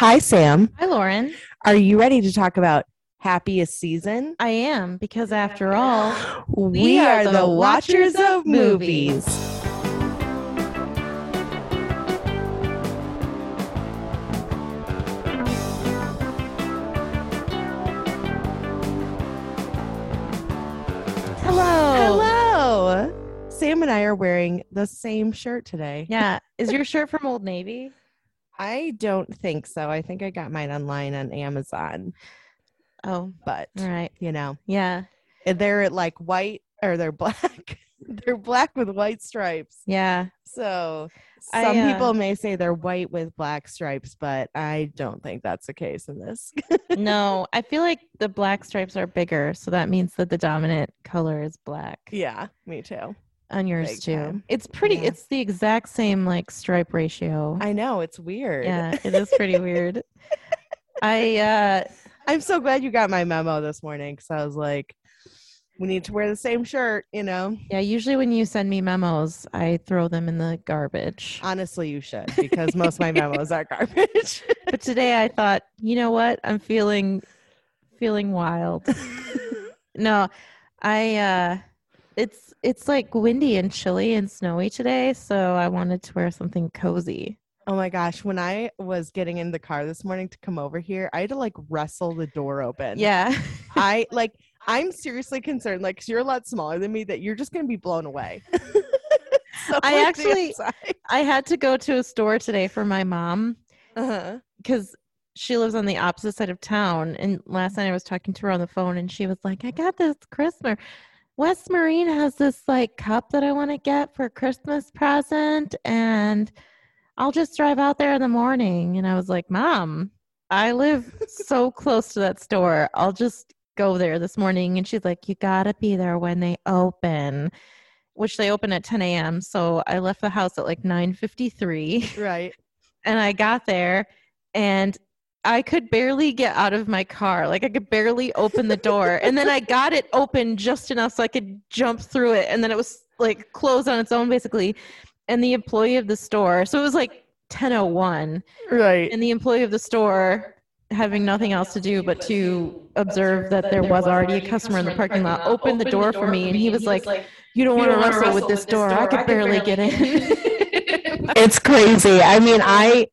Hi, Sam. Hi, Lauren. Are you ready to talk about happiest season? I am because after all, We, are, the watchers of movies. hello. Hello. Sam and I are wearing the same shirt today. Yeah, is your shirt from Old Navy? I don't think so. I think I got mine online on Amazon, Oh, but right, you know, Yeah, they're like white or they're black. they're black with white stripes. yeah. So I, some uh, people may say they're white with black stripes, but I don't think that's the case in this. No, I feel like the black stripes are bigger, so that means that the dominant color is black yeah, me too. On yours too. time. It's pretty. Yeah. It's the exact same like stripe ratio. I know it's weird. yeah, it is pretty weird. I uh I'm so glad you got my memo this morning because I was like, we need to wear the same shirt, you know. yeah. Usually when you send me memos, I throw them in the garbage. Honestly, you should because most of my memos are garbage. but today I thought, you know what? I'm feeling feeling wild. no, I uh it's it's like windy and chilly and snowy today, so I wanted to wear something cozy. oh my gosh, when I was getting in the car this morning to come over here, I had to like wrestle the door open. Yeah. I like I'm seriously concerned, like, 'cause you're a lot smaller than me, that you're just gonna be blown away. So, I actually- I had to go to a store today for my mom uh-huh. because she lives on the opposite side of town. And last night I was talking to her on the phone and she was like, I got this Christmas. West Marine has this like cup that I want to get for a Christmas present. And I'll just drive out there in the morning. And I was like, Mom, I live so close to that store. I'll just go there this morning. And she's like, You got to be there when they open. Which they open at 10 a.m. So I left the house at like 9:53 right. and I got there and I could barely get out of my car. Like I could barely open the door. and then I got it open just enough so I could jump through it. And then it was like closed on its own basically. And the employee of the store, so it was like 1001. Right. And the employee of the store having nothing else to do but to observe that there was already a customer in the parking lot opened the door for me and he was like you don't want to wrestle with this door i could barely get in it's crazy. I mean, I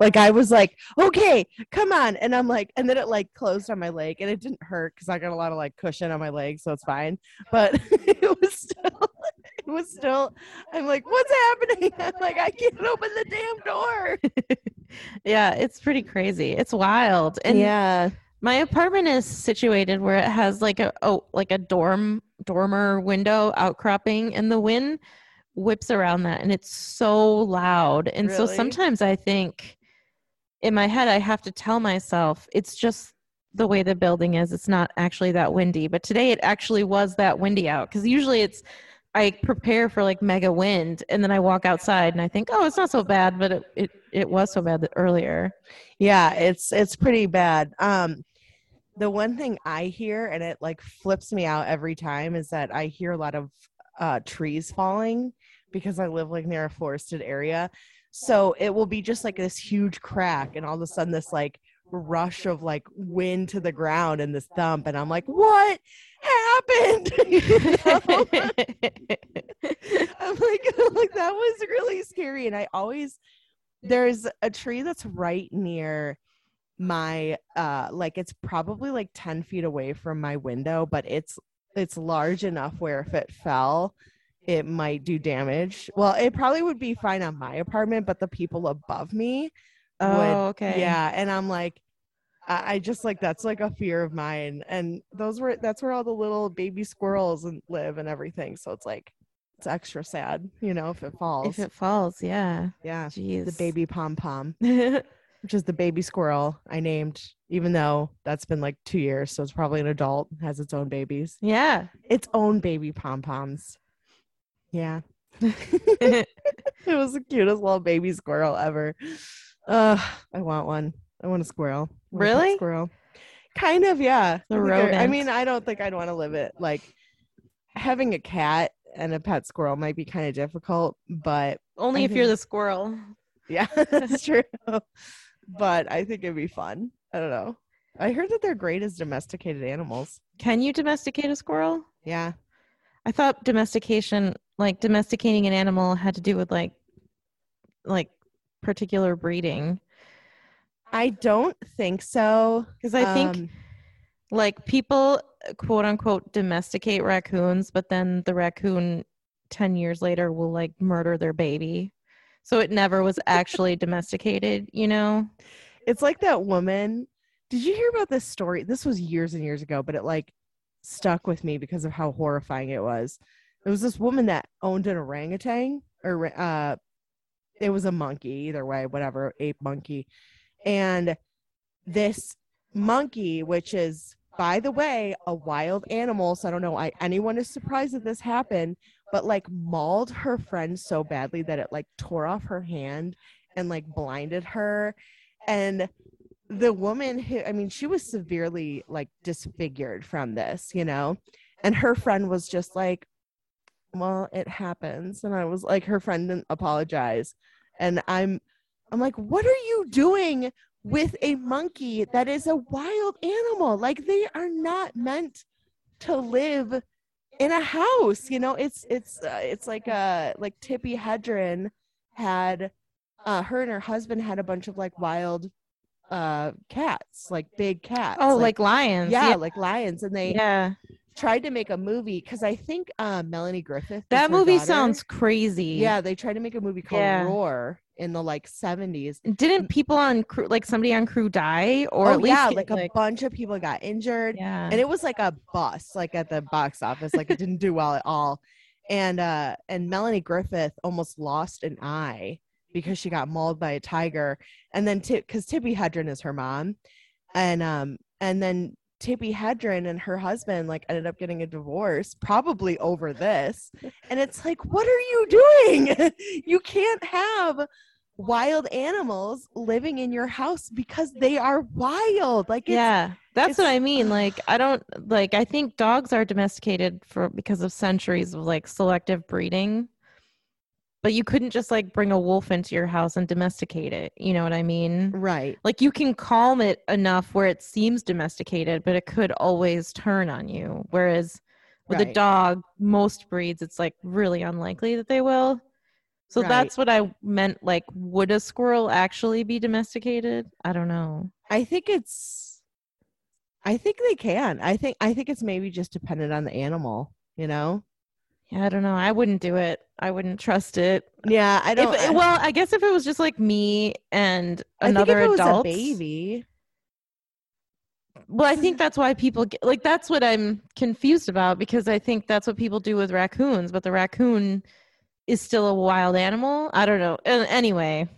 like I was like, okay, come on. And I'm like, and then it like closed on my leg and it didn't hurt because I got a lot of like cushion on my leg, so it's fine. But it was still it was still I'm like, what's happening? I'm like, I can't open the damn door. yeah it's pretty crazy it's wild and yeah. my apartment is situated where it has like a oh like a dorm dormer window outcropping and the wind whips around that and it's so loud and so sometimes i think in my head i have to tell myself it's just the way the building is it's not actually that windy but today it actually was that windy out because usually it's i prepare for like mega wind and then i walk outside and i think oh it's not so bad but it, it, it was so bad earlier Yeah, it's it's pretty bad. Um the one thing I hear and it like flips me out every time is that I hear a lot of uh trees falling because I live like near a forested area. So it will be just like this huge crack and all of a sudden this like rush of like wind to the ground and this thump and I'm like, "What happened?" I'm like, like that was really scary. And I always there's a tree that's right near my uh like it's probably like 10 feet away from my window, but it's it's large enough where if it fell, it might do damage. Well, it probably would be fine on my apartment, but the people above me oh okay yeah, and I'm like, I, I just like that's like a fear of mine, and those were that's where all the little baby squirrels and live and everything. So it's like it's extra sad, you know, if it falls. if it falls yeah yeah, Jeez. the baby pom pom, which is the baby squirrel I named, even though that's been like two years, so it's probably an adult has its own babies, yeah its own baby pom poms. Yeah, it was the cutest little baby squirrel ever. Uh, I want one. I want a squirrel. Want a Really? Squirrel. Kind of, yeah. The I think they're- I mean, I don't think I'd want to live it. Like having a cat and a pet squirrel might be kind of difficult, but only I if you're the squirrel yeah, that's true. but I think it'd be fun. I don't know. I heard that they're great as domesticated animals. Can you domesticate a squirrel? Yeah. I thought domestication, like domesticating an animal, had to do with like, like particular breeding. I don't think so. Because I think Um, like people quote unquote domesticate raccoons, but then the raccoon 10 years later will like murder their baby. So it never was actually domesticated, you know? it's like that woman. Did you hear about this story? This was years and years ago, but it like stuck with me because of how horrifying it was. There was this woman that owned an orangutan, or uh, it was a monkey, either way, whatever, ape monkey, and this monkey, which is by the way a wild animal, so I don't know why anyone is surprised that this happened, but like mauled her friend so badly that it like tore off her hand and like blinded her. And the woman who i mean she was severely like disfigured from this you know? And her friend was just like well it happens. And i was like her friend didn't apologize. And i'm i'm like what are you doing with a monkey that is a wild animal? Like they are not meant to live in a house you know? It's it's uh, it's like uh like tippi hedren had uh her and her husband had a bunch of like wild uh cats like big cats Oh, like, lions. yeah, like lions. And they yeah. Tried to make a movie because i think uh melanie griffith That movie daughter. sounds crazy. yeah they tried to make a movie called Yeah. roar in the like 70s Didn't people on crew, like somebody on crew die, or oh at least yeah get, like a bunch of people got injured. Yeah, and it was like a bust like at the box office like it didn't do well at all. And uh and melanie griffith almost lost an eye because she got mauled by a tiger. And then because tippi hedren is her mom. And um and then tippi hedren and her husband like ended up getting a divorce probably over this and it's like what are you doing you can't have wild animals living in your house because they are wild like it's, yeah. That's what I mean. Like, I don't like. I think dogs are domesticated for because of centuries of like selective breeding. But you couldn't just like bring a wolf into your house and domesticate it. You know what I mean? right Like you can calm it enough where it seems domesticated, but it could always turn on you. Whereas with a dog, most breeds, it's like really unlikely that they will. So Right. that's what I meant. Like, would a squirrel actually be domesticated? I don't know. I think it's I think they can. I think I think it's maybe just dependent on the animal, you know? Yeah, I don't know. I wouldn't do it. I wouldn't trust it. Yeah, I don't I- well, I guess if it was just like me and I think another if it was adult, a baby. Well, I think that's why people get like that's what I'm confused about because I think that's what people do with raccoons, but the raccoon is still a wild animal. I don't know. Anyway,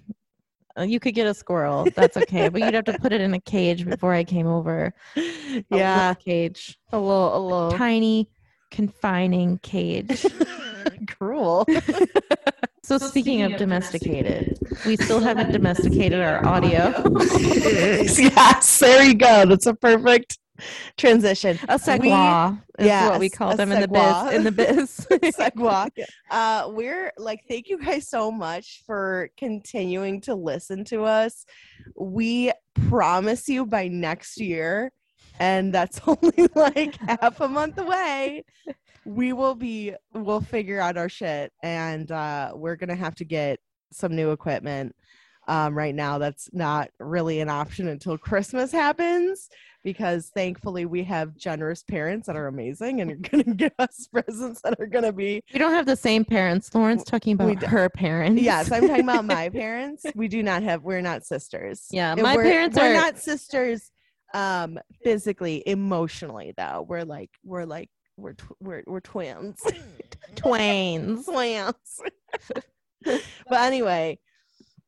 uh, you could get a squirrel. That's okay, but you'd have to put it in a cage before I came over. A Yeah, cage, a little a little tiny, confining cage. cruel. So, speaking, of domesticated, we still haven't domesticated our audio. yes, there you go. That's a perfect transition. A segwa is yeah, what we call a them in the biz. In the biz. Segwa. Uh, we're like, thank you guys so much for continuing to listen to us. We promise you by next year, and that's only like half a month away. We will be, we'll figure out our shit, and uh, we're gonna have to get some new equipment. Um, right now, that's not really an option until Christmas happens because thankfully we have generous parents that are amazing and are going to give us presents that are going to be We don't have the same parents. Lauren's talking about her parents. yes i'm talking about my parents we do not have we're not sisters Yeah, my we're- parents we're are- not sisters um physically emotionally though we're like we're like we're tw- we're, we're twins. Twains. twins but anyway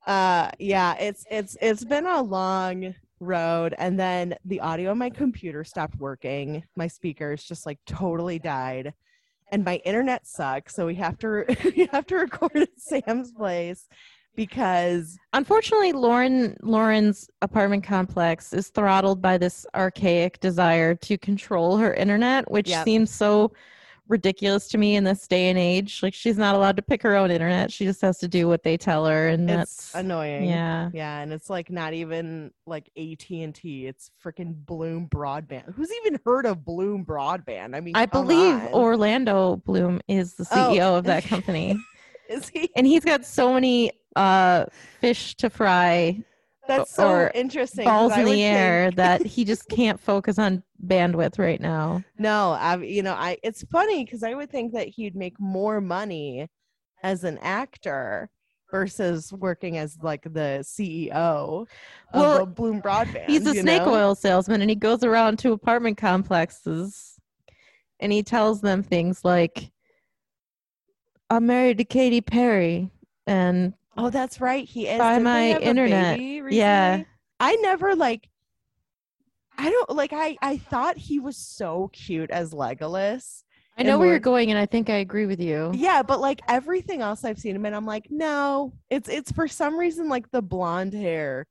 uh yeah it's it's it's been a long road and then the audio on my computer stopped working. My speakers just like totally died and my internet sucks so we have to re- we have to record at sam's place because Unfortunately, Lauren Lauren's apartment complex is throttled by this archaic desire to control her internet, which Yep. seems so ridiculous to me in this day and age. Like she's not allowed to pick her own internet. She just has to do what they tell her, and It's that's annoying. yeah. Yeah, and it's like not even like AT and T. It's freaking Bloom Broadband. Who's even heard of Bloom Broadband? I mean, I believe on. Orlando Bloom is the Oh. CEO of that company, is he? and he's got so many uh fish to fry, That's so or interesting. balls in the air think- that he just can't focus on bandwidth right now. No, I you know I. It's funny because I would think that he'd make more money as an actor versus working as like the CEO of Well, a Bloom Broadband. He's a snake know? oil salesman and he goes around to apartment complexes and he tells them things like I'm married to Katy Perry and Oh, that's right. He is. by my internet. Yeah. I never like. I don't like. I I thought he was so cute as Legolas. I know where you're going and I think I agree with you. Yeah, but like everything else I've seen him in, I'm like, no. It's it's for some reason like the blonde hair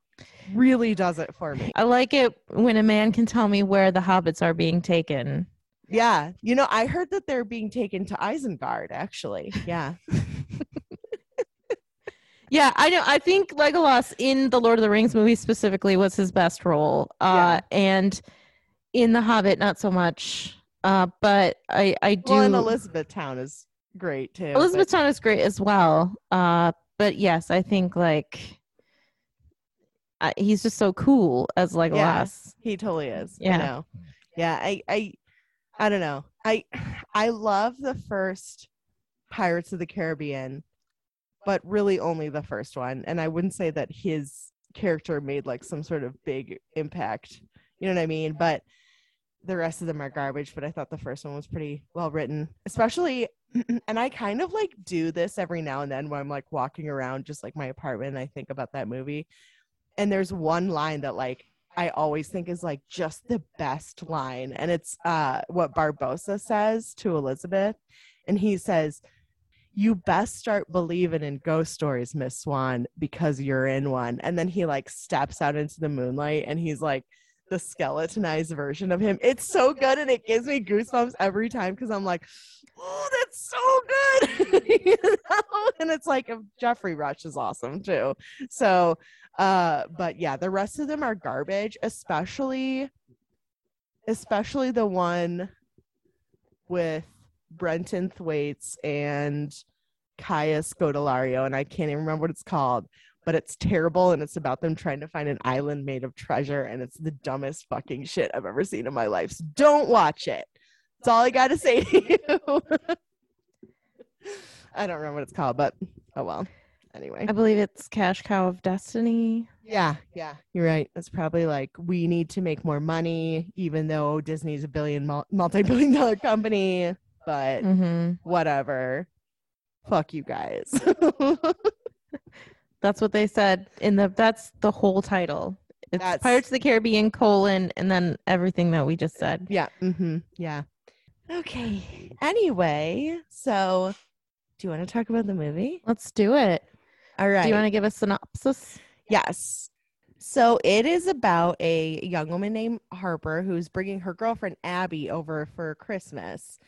really does it for me. I like it when a man can tell me where the hobbits are being taken. Yeah, you know, I heard that they're being taken to Isengard. Actually, yeah. Yeah, I know. I think Legolas in the Lord of the Rings movie specifically was his best role. Uh and in The Hobbit not so much. Uh but I I do Well, and Elizabethtown is great too. but- Elizabethtown is great as well. Uh, but yes, I think like I, he's just so cool as Legolas. He totally is. Yeah. I know. Yeah, I I I don't know. I I love the first Pirates of the Caribbean, but really only the first one. And I wouldn't say that his character made like some sort of big impact. You know what I mean? But the rest of them are garbage, but I thought the first one was pretty well written. Especially and I kind of like do this every now and then when I'm like walking around just like my apartment and I think about that movie. And there's one line that like I always think is like just the best line. And it's uh what Barbossa says to Elizabeth. And he says, You best start believing in ghost stories, Miss Swan, because you're in one. And then he like steps out into the moonlight and he's like the skeletonized version of him. It's so good and it gives me goosebumps every time because I'm like, oh, that's so good. you know? And it's like Geoffrey Rush is awesome too. So uh but yeah, the rest of them are garbage, especially especially the one with Brenton Thwaites and Kaya Scodelario, and I can't even remember what it's called, but it's terrible and it's about them trying to find an island made of treasure, and it's the dumbest fucking shit I've ever seen in my life. So don't watch it. That's all I gotta say to you. I don't remember what it's called, but oh well. Anyway. I believe it's Cash Cow of Destiny. Yeah, yeah, you're right. It's probably like we need to make more money, even though Disney's a billion, multi-billion dollar company. But hmm whatever. Fuck you guys. That's what they said in the. That's the whole title. It's That's- Pirates of the Caribbean colon and then everything that we just said. yeah. Mm-hmm. Yeah. Okay. Anyway, so do you want to talk about the movie? Let's do it. All right. Do you want to give a synopsis? Yes. So it is about a young woman named Harper who's bringing her girlfriend Abby over for Christmas.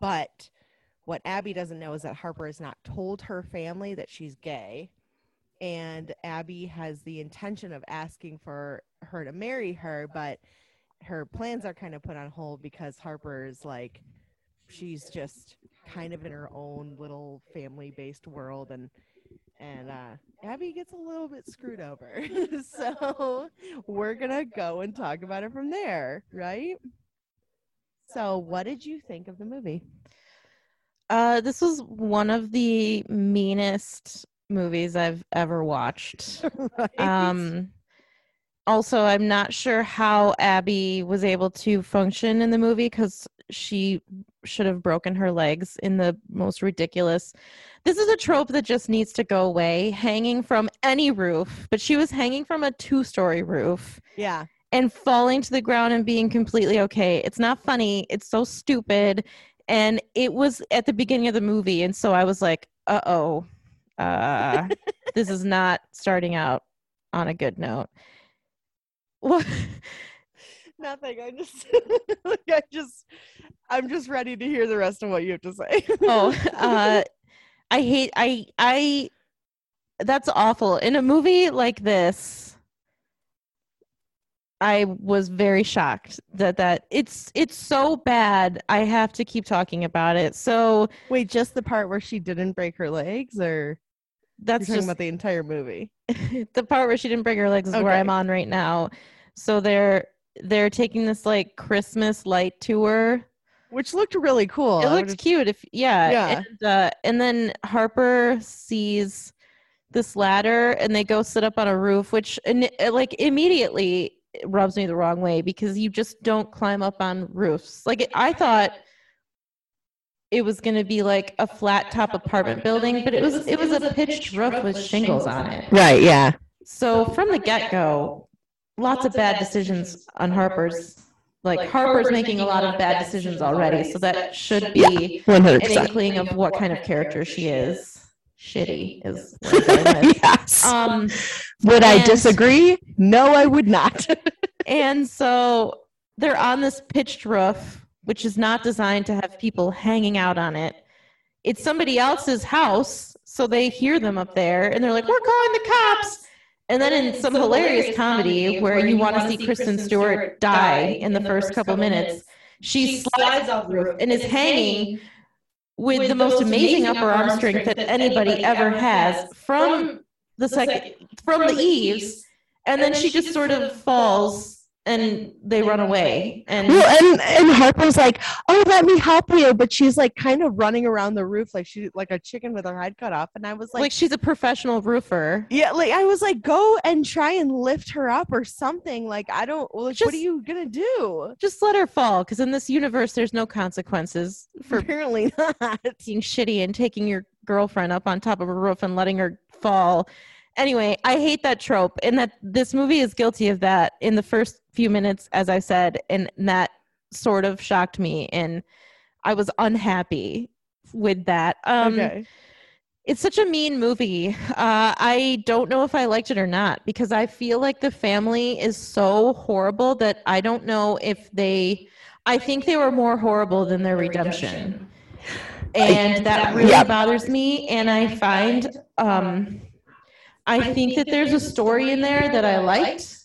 But what Abby doesn't know is that Harper has not told her family that she's gay. And Abby has the intention of asking for her to marry her, but her plans are kind of put on hold because Harper's like, she's just kind of in her own little family based world and and uh Abby gets a little bit screwed over. so we're gonna go and talk about it from there, right? So what did you think of the movie? Uh, this was one of the meanest movies I've ever watched. right? Um, also, I'm not sure how Abby was able to function in the movie because she should have broken her legs in the most ridiculous. This is a trope that just needs to go away. Hanging from any roof, but she was hanging from a two-story roof yeah. and falling to the ground and being completely okay. It's not funny. It's so stupid. And it was at the beginning of the movie. And so I was like, uh oh, uh, this is not starting out on a good note. What? Nothing. I just like I just I'm just ready to hear the rest of what you have to say. oh, uh, I hate I I. That's awful. In a movie like this, I was very shocked that that it's it's so bad. I have to keep talking about it. So Wait, just the part where she didn't break her legs, or that's you're talking just about the entire movie? the part where she didn't break her legs is where I'm on right now. So they're they're taking this like Christmas light tour. Which looked really cool. it looked cute. If yeah, Yeah. And, uh, and then Harper sees this ladder, and they go sit up on a roof, which and like immediately rubs me the wrong way because you just don't climb up on roofs. Like it, I thought it was going to be like a flat top apartment building, but it was it was a pitched roof with shingles on it. Right. Yeah. So from the get go, lots of bad decisions on Harper's. Like Harper's making a lot of bad decisions already, so that should be One hundred an inkling of what kind of character she is. Shitty is what I'm going with. yes. Um, would I disagree? No, I would not. and so they're on this pitched roof, which is not designed to have people hanging out on it. It's somebody else's house, so they hear them up there, and they're like, "We're calling the cops." And then in some hilarious comedy where you want to see Kristen Stewart die in the first couple minutes, she slides off the roof and is hanging with the most amazing upper arm strength that anybody ever has from the second from the eaves, and then she just sort of falls and they run away. And well, and and Harper's like, "Oh, let me help you," but she's like kind of running around the roof like she like a chicken with her head cut off. And I was like, like, she's a professional roofer. yeah, like I was like, go and try and lift her up or something. Like I don't. Like, what are you gonna do? Just let her fall, because in this universe, there's no consequences for Apparently not. being shitty and taking your girlfriend up on top of a roof and letting her fall. Anyway, I hate that trope, and that this movie is guilty of that in the first few minutes, as I said, and that sort of shocked me, and I was unhappy with that. Um, okay. It's such a mean movie. Uh, I don't know if I liked it or not because I feel like the family is so horrible that I don't know if they. I think they were more horrible than their redemption, and that really Yeah. bothers me. And I find, um, I think that there's a story in there that I liked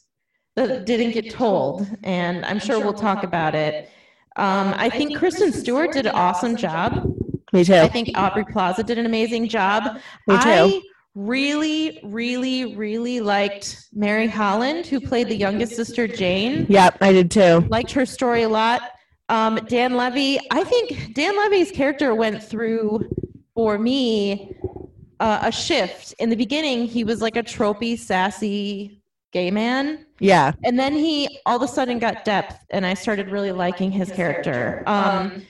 that didn't get told, and I'm sure we'll talk about it. Um, I think Kristen Stewart did an awesome job. Me too. I think Aubrey Plaza did an amazing job. Me too. I really, really, really liked Mary Holland, who played the youngest sister, Jane. Yep, I did too. Liked her story a lot. Um, Dan Levy, I think Dan Levy's character went through, for me, uh, a shift. In the beginning, he was like a tropey, sassy gay man. Yeah. And then he all of a sudden got depth, and I started really liking his character. Um,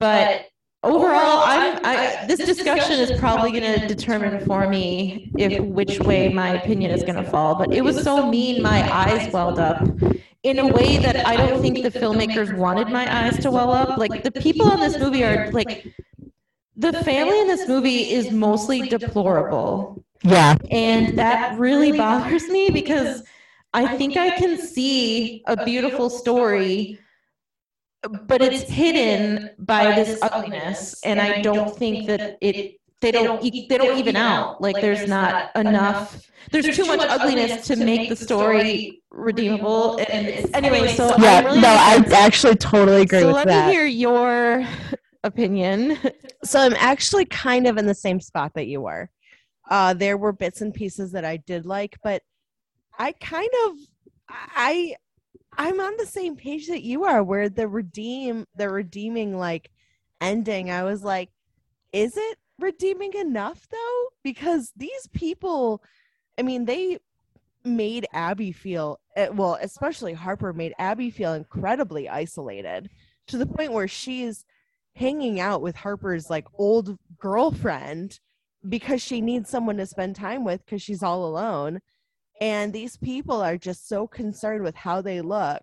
but overall, I'm, I, this discussion is probably going to determine for me if which way my opinion is going to fall. But it was so mean, my eyes welled up in a way that I don't think the filmmakers wanted my eyes to well up. Like the people in this movie are like. The family in this movie is mostly deplorable. Yeah. And that really bothers me because I think I can see a beautiful story, but it's hidden by this ugliness. And I don't think that it they don't e- they don't even out. Like there's not enough. There's too much ugliness to make the story redeemable. And it's, anyway, so Yeah. I'm really no, I actually totally agree so with let that. Let me hear your opinion. so I'm actually kind of in the same spot that you were. Uh, there were bits and pieces that I did like, but I kind of I I'm on the same page that you are, where the redeem the redeeming like ending. I was like, is it redeeming enough though? Because these people, I mean, they made Abby feel eh, well, especially Harper made Abby feel incredibly isolated to the point where she's hanging out with Harper's like old girlfriend because she needs someone to spend time with because she's all alone. And these people are just so concerned with how they look.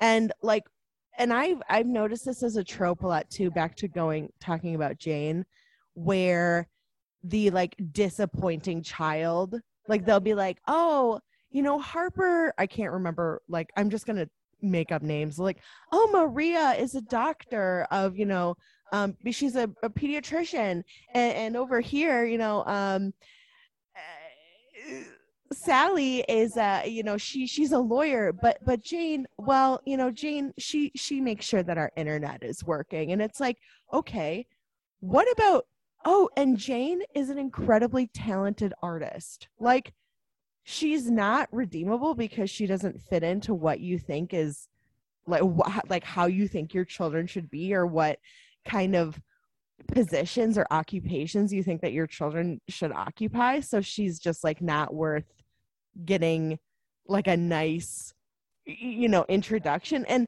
And like and I've I've noticed this as a trope a lot too, back to going talking about Jane, where the like disappointing child, like they'll be like, Oh, you know, Harper, I can't remember, like I'm just gonna make up names like oh maria is a doctor of you know um she's a, a pediatrician and, and over here you know um uh, Sally is a you know she she's a lawyer but but Jane well you know Jane she she makes sure that our internet is working. And it's like okay what about oh and Jane is an incredibly talented artist. Like she's not redeemable because she doesn't fit into what you think is like wh- like how you think your children should be or what kind of positions or occupations you think that your children should occupy. So she's just like not worth getting like a nice you know introduction. And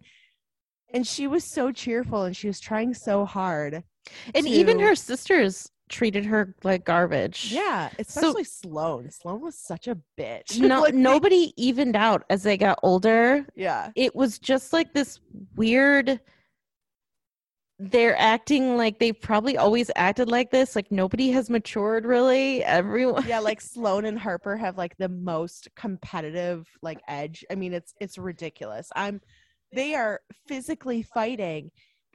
and she was so cheerful and she was trying so hard and even her sisters treated her like garbage. yeah especially sloane sloane was such a bitch No, Like, nobody evened out as they got older. yeah It was just like this weird. They're acting like they've probably always acted like this. Like nobody has matured really. Everyone. yeah like sloane and harper have like the most competitive like edge i mean it's it's ridiculous i'm they are physically fighting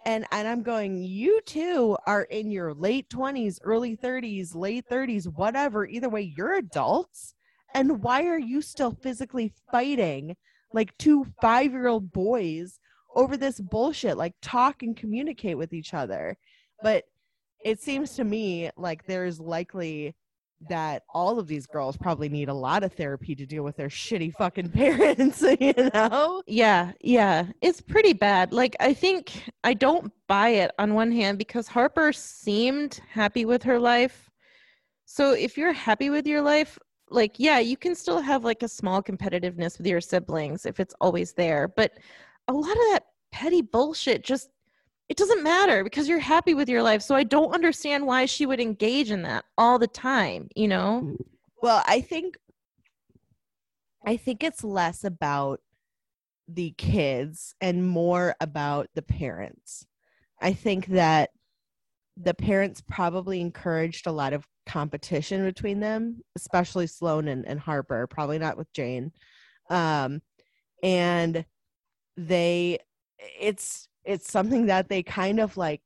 and and i'm going you two are in your late 20s early 30s late 30s whatever either way you're adults and why are you still physically fighting like two five year old boys over this bullshit like talk and communicate with each other? But it seems to me like there's likely that all of these girls probably need a lot of therapy to deal with their shitty fucking parents, you know? Yeah, yeah. It's pretty bad. Like I think I don't buy it on one hand because Harper seemed happy with her life. So if you're happy with your life, like yeah, you can still have like a small competitiveness with your siblings if it's always there, but a lot of that petty bullshit just it doesn't matter because you're happy with your life. So I don't understand why she would engage in that all the time, you know? Well, I think I think it's less about the kids and more about the parents. I think that the parents probably encouraged a lot of competition between them, especially Sloane and, and Harper, probably not with Jane. Um, and they it's it's something that they kind of like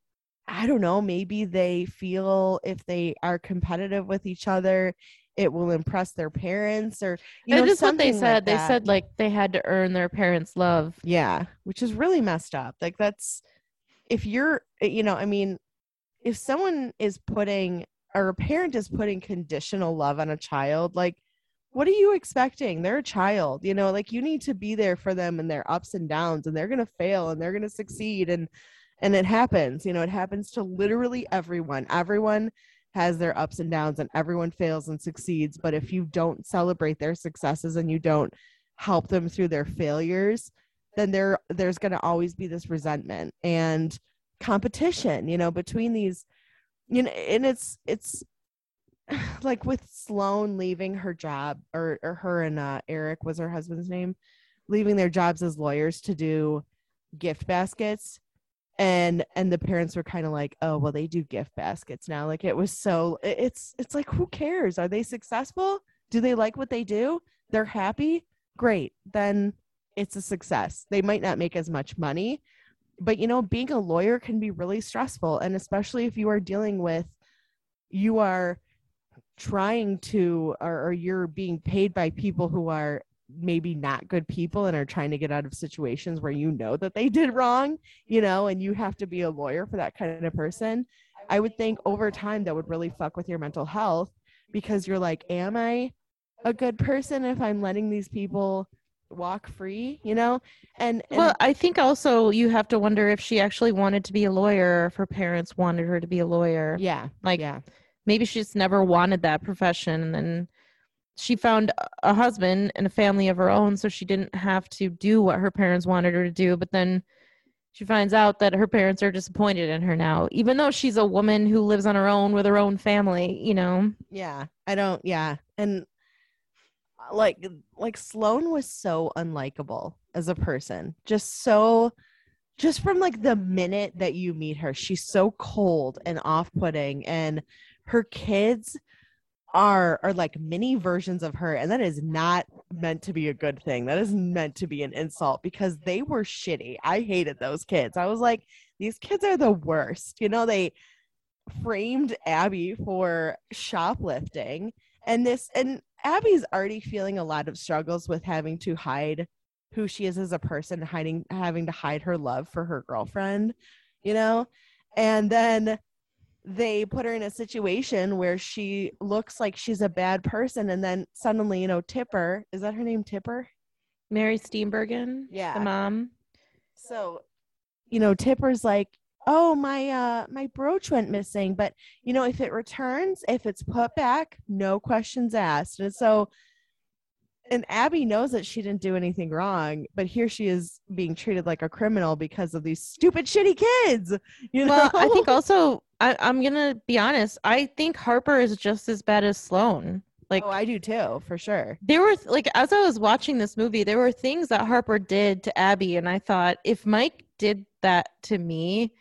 I don't know, maybe they feel if they are competitive with each other, it will impress their parents or you know is what they something like said. they that. said like they had to earn their parents' love. Yeah, which is really messed up. Like that's if you're you know, I mean, if someone is putting or a parent is putting conditional love on a child, like what are you expecting? They're a child, you know, like you need to be there for them and their ups and downs and they're going to fail and they're going to succeed and and it happens, you know, it happens to literally everyone. Everyone has their ups and downs and everyone fails and succeeds, but if you don't celebrate their successes and you don't help them through their failures, then there there's going to always be this resentment and competition you know between these you know and it's it's like with sloane leaving her job or, or her and uh, eric was her husband's name leaving their jobs as lawyers to do gift baskets. And and the parents were kind of like oh well they do gift baskets now. Like it was so it's it's like who cares? Are they successful? Do they like what they do? They're happy? Great. Then it's a success. They might not make as much money but you know being a lawyer can be really stressful. And especially if you are dealing with you are trying to or, or you're being paid by people who are maybe not good people and are trying to get out of situations where you know that they did wrong you know and you have to be a lawyer for that kind of person i would think over time that would really fuck with your mental health because you're like am i a good person if i'm letting these people walk free you know and, and Well, I think also you have to wonder if she actually wanted to be a lawyer, or if her parents wanted her to be a lawyer. yeah Like yeah maybe she just never wanted that profession, and she found a- husband and a family of her own, so she didn't have to do what her parents wanted her to do. But then she finds out that her parents are disappointed in her now, even though she's a woman who lives on her own with her own family. You know. yeah i don't yeah and like like sloane was so unlikable as a person just so just from like the minute that you meet her she's so cold and off-putting and her kids are are like mini versions of her and that is not meant to be a good thing. That is meant to be an insult because they were shitty. I hated those kids. I was like these kids are the worst. You know they framed abby for shoplifting and this and abby's already feeling a lot of struggles with having to hide who she is as a person hiding having to hide her love for her girlfriend you know? And then they put her in a situation where she looks like she's a bad person and then suddenly you know tipper is that her name tipper Mary Steenburgen, Yeah. the mom. so you know tipper's like oh my uh my brooch went missing but you know if it returns if it's put back no questions asked and so and abby knows that she didn't do anything wrong but here she is being treated like a criminal because of these stupid shitty kids you know Well, I think also I, I'm gonna be honest. I think Harper is just as bad as Sloane. Like oh i do too for sure there were like as I was watching this movie, there were things that Harper did to Abby, and I thought if Mike did that to me,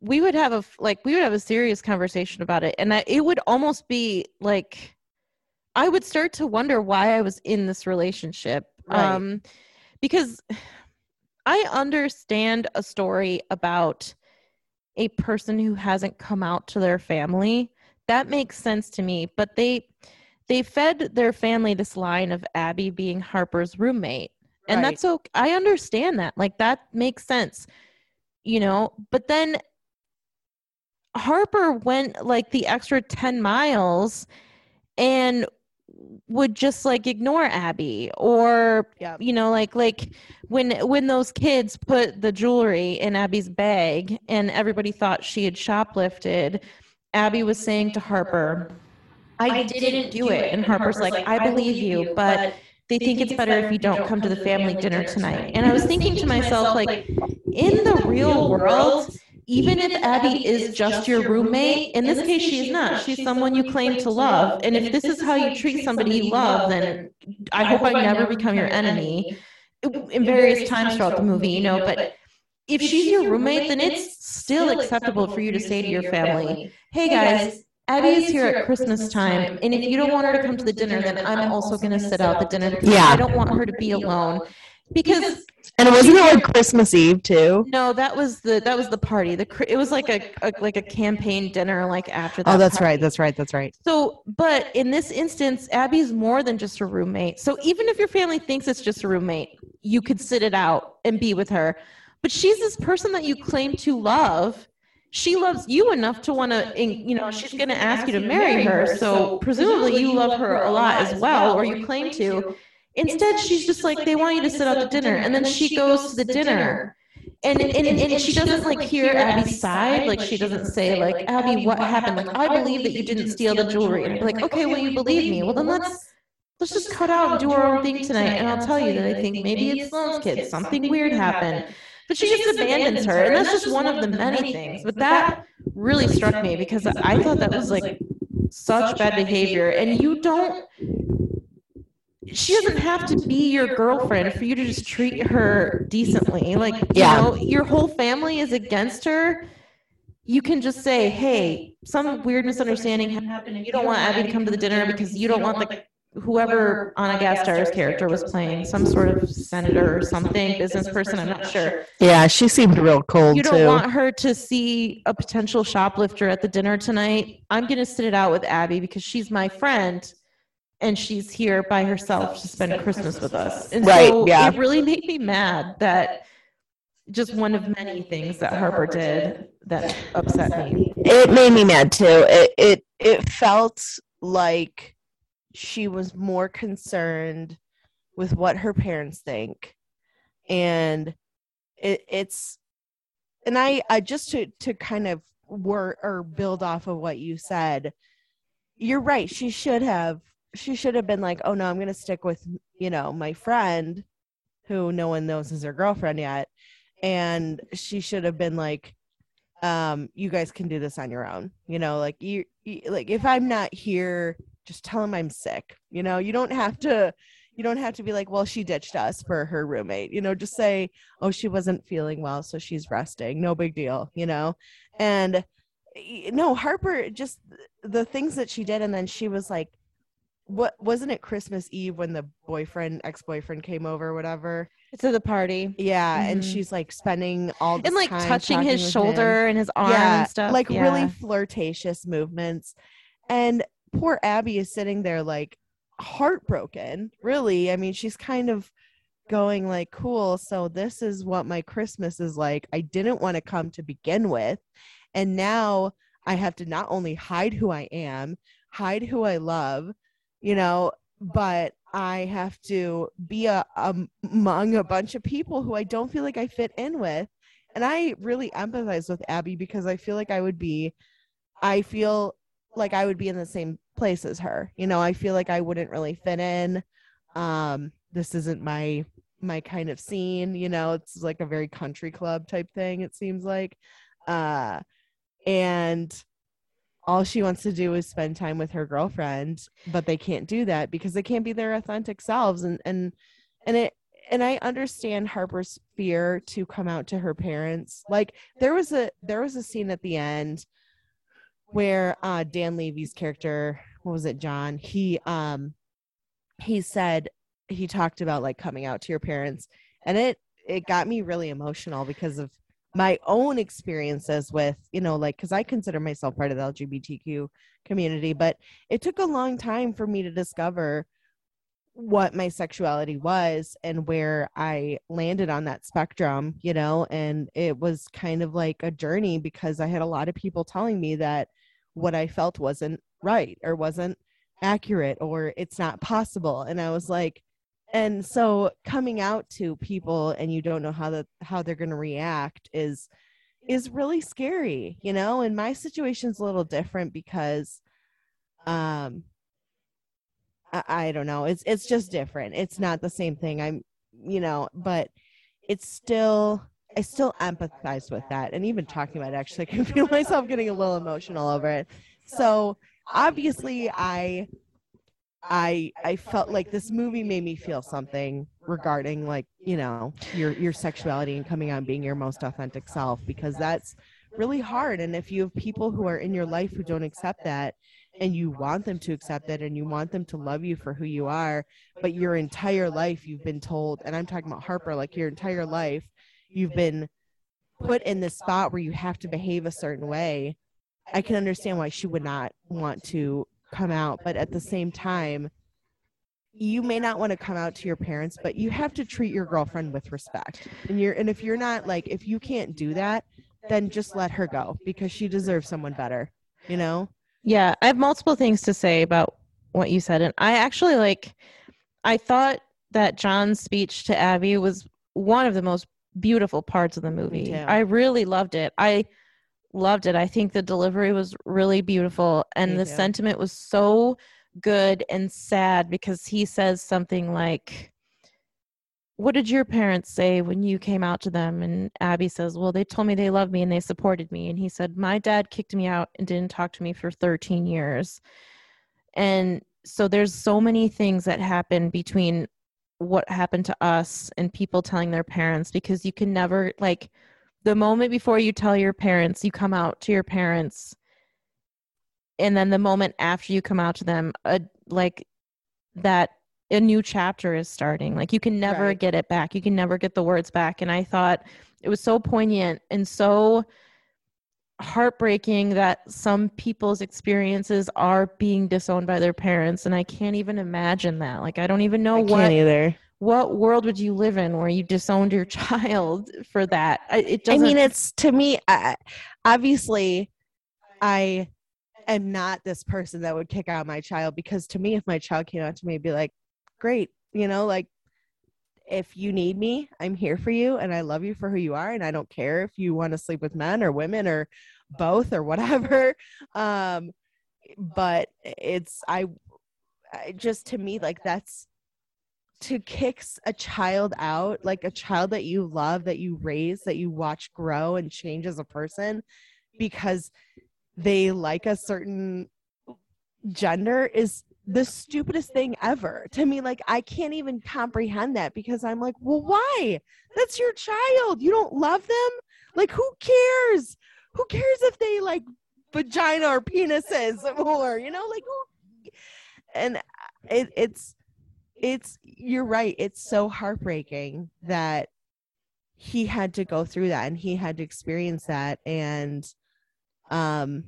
we would have a like we would have a serious conversation about it, and that it would almost be like I would start to wonder why I was in this relationship, Right. um, because I understand a story about a person who hasn't come out to their family that makes sense to me but they they fed their family this line of abby being harper's roommate and Right. that's okay i understand that like that makes sense you know but then harper went like the extra 10 miles and would just like ignore abby or yeah you know like like when when those kids put the jewelry in abby's bag and everybody thought she had shoplifted abby was saying to harper i didn't do it. and harper's like i believe you but they think it's better if you don't come to the family dinner tonight. And i was thinking to myself like in the real world even if Abby is just your roommate, in this case, she is not. She's someone you claim to love. And if this is how you treat somebody you love, then I hope I never become your enemy in various times throughout the movie, you know. But if she's your roommate, then it's still acceptable for you to say to your family, hey guys, Abby is here at Christmas time. And if you don't want her to come to the dinner, then I'm also going to sit out the dinner because Yeah. I don't want her to be alone. Because and it wasn't it like christmas eve too no, that was the that was the party. The it was like a, a like a campaign dinner like after that. oh that's party. right that's right that's right So, but in this instance, Abby's more than just a roommate. So even if your family thinks it's just a roommate, you could sit it out and be with her. But she's this person that you claim to love. She loves you enough to want to, you know, she's going to ask you to marry her. So presumably you love her a lot as well, or you claim to. Instead, she's just like, they want you to sit out the dinner. And then she goes to the dinner. And, and, and she doesn't like hear Abby's side. Like she doesn't say like, Abby, what happened? Like, I believe that you didn't steal the jewelry. And be like, okay, well, you believe me. Well, then let's, let's just cut out and do our own thing tonight. And I'll tell you that I think maybe it's Sloane's kid. Something weird happened. But she just abandons her. And that's just one of the many things. But that really struck me because I thought that was like such bad behavior. And you don't, she doesn't have to be your girlfriend for you to just treat her decently. Like, you Yeah. know, your whole family is against her. You can just say, hey, some weird misunderstanding happened and you don't want Abby to come to the dinner because you don't want the whoever Ana Gasteyer's character was playing, some sort of senator or something, business person, I'm not sure. yeah she seemed real cold You don't too want her to see a potential shoplifter at the dinner tonight. I'm going to sit it out with Abby because she's my friend and she's here by herself to spend Christmas with us. And Right, so yeah. it really made me mad that just one of many things that Harper did that upset me. it made me mad too it it it felt like she was more concerned with what her parents think and it, it's and i i just to to kind of work or build off of what you said you're right she should have she should have been like oh no i'm going to stick with you know my friend who no one knows is her girlfriend yet. And she should have been like um you guys can do this on your own. You know like you, you like if i'm not here just tell him i'm sick. You know you don't have to you don't have to be like well she ditched us for her roommate. You know just say oh she wasn't feeling well so she's resting. No big deal you know? And no harper just the things that she did and then she was like what wasn't it christmas eve when the boyfriend ex-boyfriend came over whatever to the party yeah and Mhm. she's like spending all this and like time touching his with him. shoulder and his arm yeah and stuff. like yeah. really flirtatious movements and poor abby is sitting there like heartbroken really i mean she's kind of going like cool so this is what my christmas is like i didn't want to come to begin with and now i have to not only hide who i am hide who i love you know but i have to be a, among a bunch of people who i don't feel like i fit in with. And i really empathize with abby because i feel like i would be i feel like i would be in the same place as her. You know i feel like i wouldn't really fit in. Um this isn't my my kind of scene you know it's like a very country club type thing it seems like. Uh and all she wants to do is spend time with her girlfriend but they can't do that because they can't be their authentic selves. And and and it and i understand harper's fear to come out to her parents. Like there was a there was a scene at the end where uh dan levy's character what was it john? He um he said he talked about like coming out to your parents and it it got me really emotional because of my own experiences with you know like because i consider myself part of the lgbtq community but it took a long time for me to discover what my sexuality was and where i landed on that spectrum you know and it was kind of like a journey because i had a lot of people telling me that what i felt wasn't right or wasn't accurate or it's not possible. And i was like and so coming out to people and you don't know how that how they're going to react is is really scary you know? And my situation's a little different because um I, I don't know. It's it's just different. It's not the same thing. I'm you know but it's still i still empathize with that. And even talking about it actually i can feel myself getting a little emotional over it. So obviously i I I felt like this movie made me feel something regarding like you know your your sexuality and coming out and being your most authentic self because that's really hard. And if you have people who are in your life who don't accept that and you want them to accept it and you want them to love you for who you are but your entire life you've been told and I'm talking about Harper like your entire life you've been put in this spot where you have to behave a certain way I can understand why she would not want to come out but at the same time you may not want to come out to your parents but you have to treat your girlfriend with respect and you're and if you're not like if you can't do that then just let her go because she deserves someone better you know Yeah, I have multiple things to say about what you said. And I actually like, I thought that John's speech to Abby was one of the most beautiful parts of the movie. I really loved it. I loved it. I think the delivery was really beautiful and Me the too. sentiment was so good and sad because he says something like, what did your parents say when you came out to them? And Abby says, Well, they told me they loved me and they supported me. And he said, My dad kicked me out and didn't talk to me for 13 years. And so there's so many things that happen between what happened to us and people telling their parents because you can never, like, the moment before you tell your parents, you come out to your parents. And then the moment after you come out to them, uh, like that a new chapter is starting. Like you can never Right. get it back. You can never get the words back. And I thought it was so poignant and so heartbreaking that some people's experiences are being disowned by their parents. And I can't even imagine that. Like I don't even know I what can't either what world would you live in where you disowned your child for that? I, it doesn't. mean, it's to me, I, obviously, I am not this person that would kick out my child because to me, if my child came out to me, I'd be like, great, you know, like if you need me, I'm here for you and I love you for who you are. And I don't care if you want to sleep with men or women or both or whatever. Um, but it's, I, I just to me, like that's to kick a child out, like a child that you love, that you raise, that you watch grow and change as a person because they like a certain gender is the stupidest thing ever. To me like i can't even comprehend that because i'm like well why? That's your child. You don't love them? Like who cares? Who cares if they like vagina or penises or you know, like who and it, it's it's you're right. It's so heartbreaking that he had to go through that and he had to experience that and um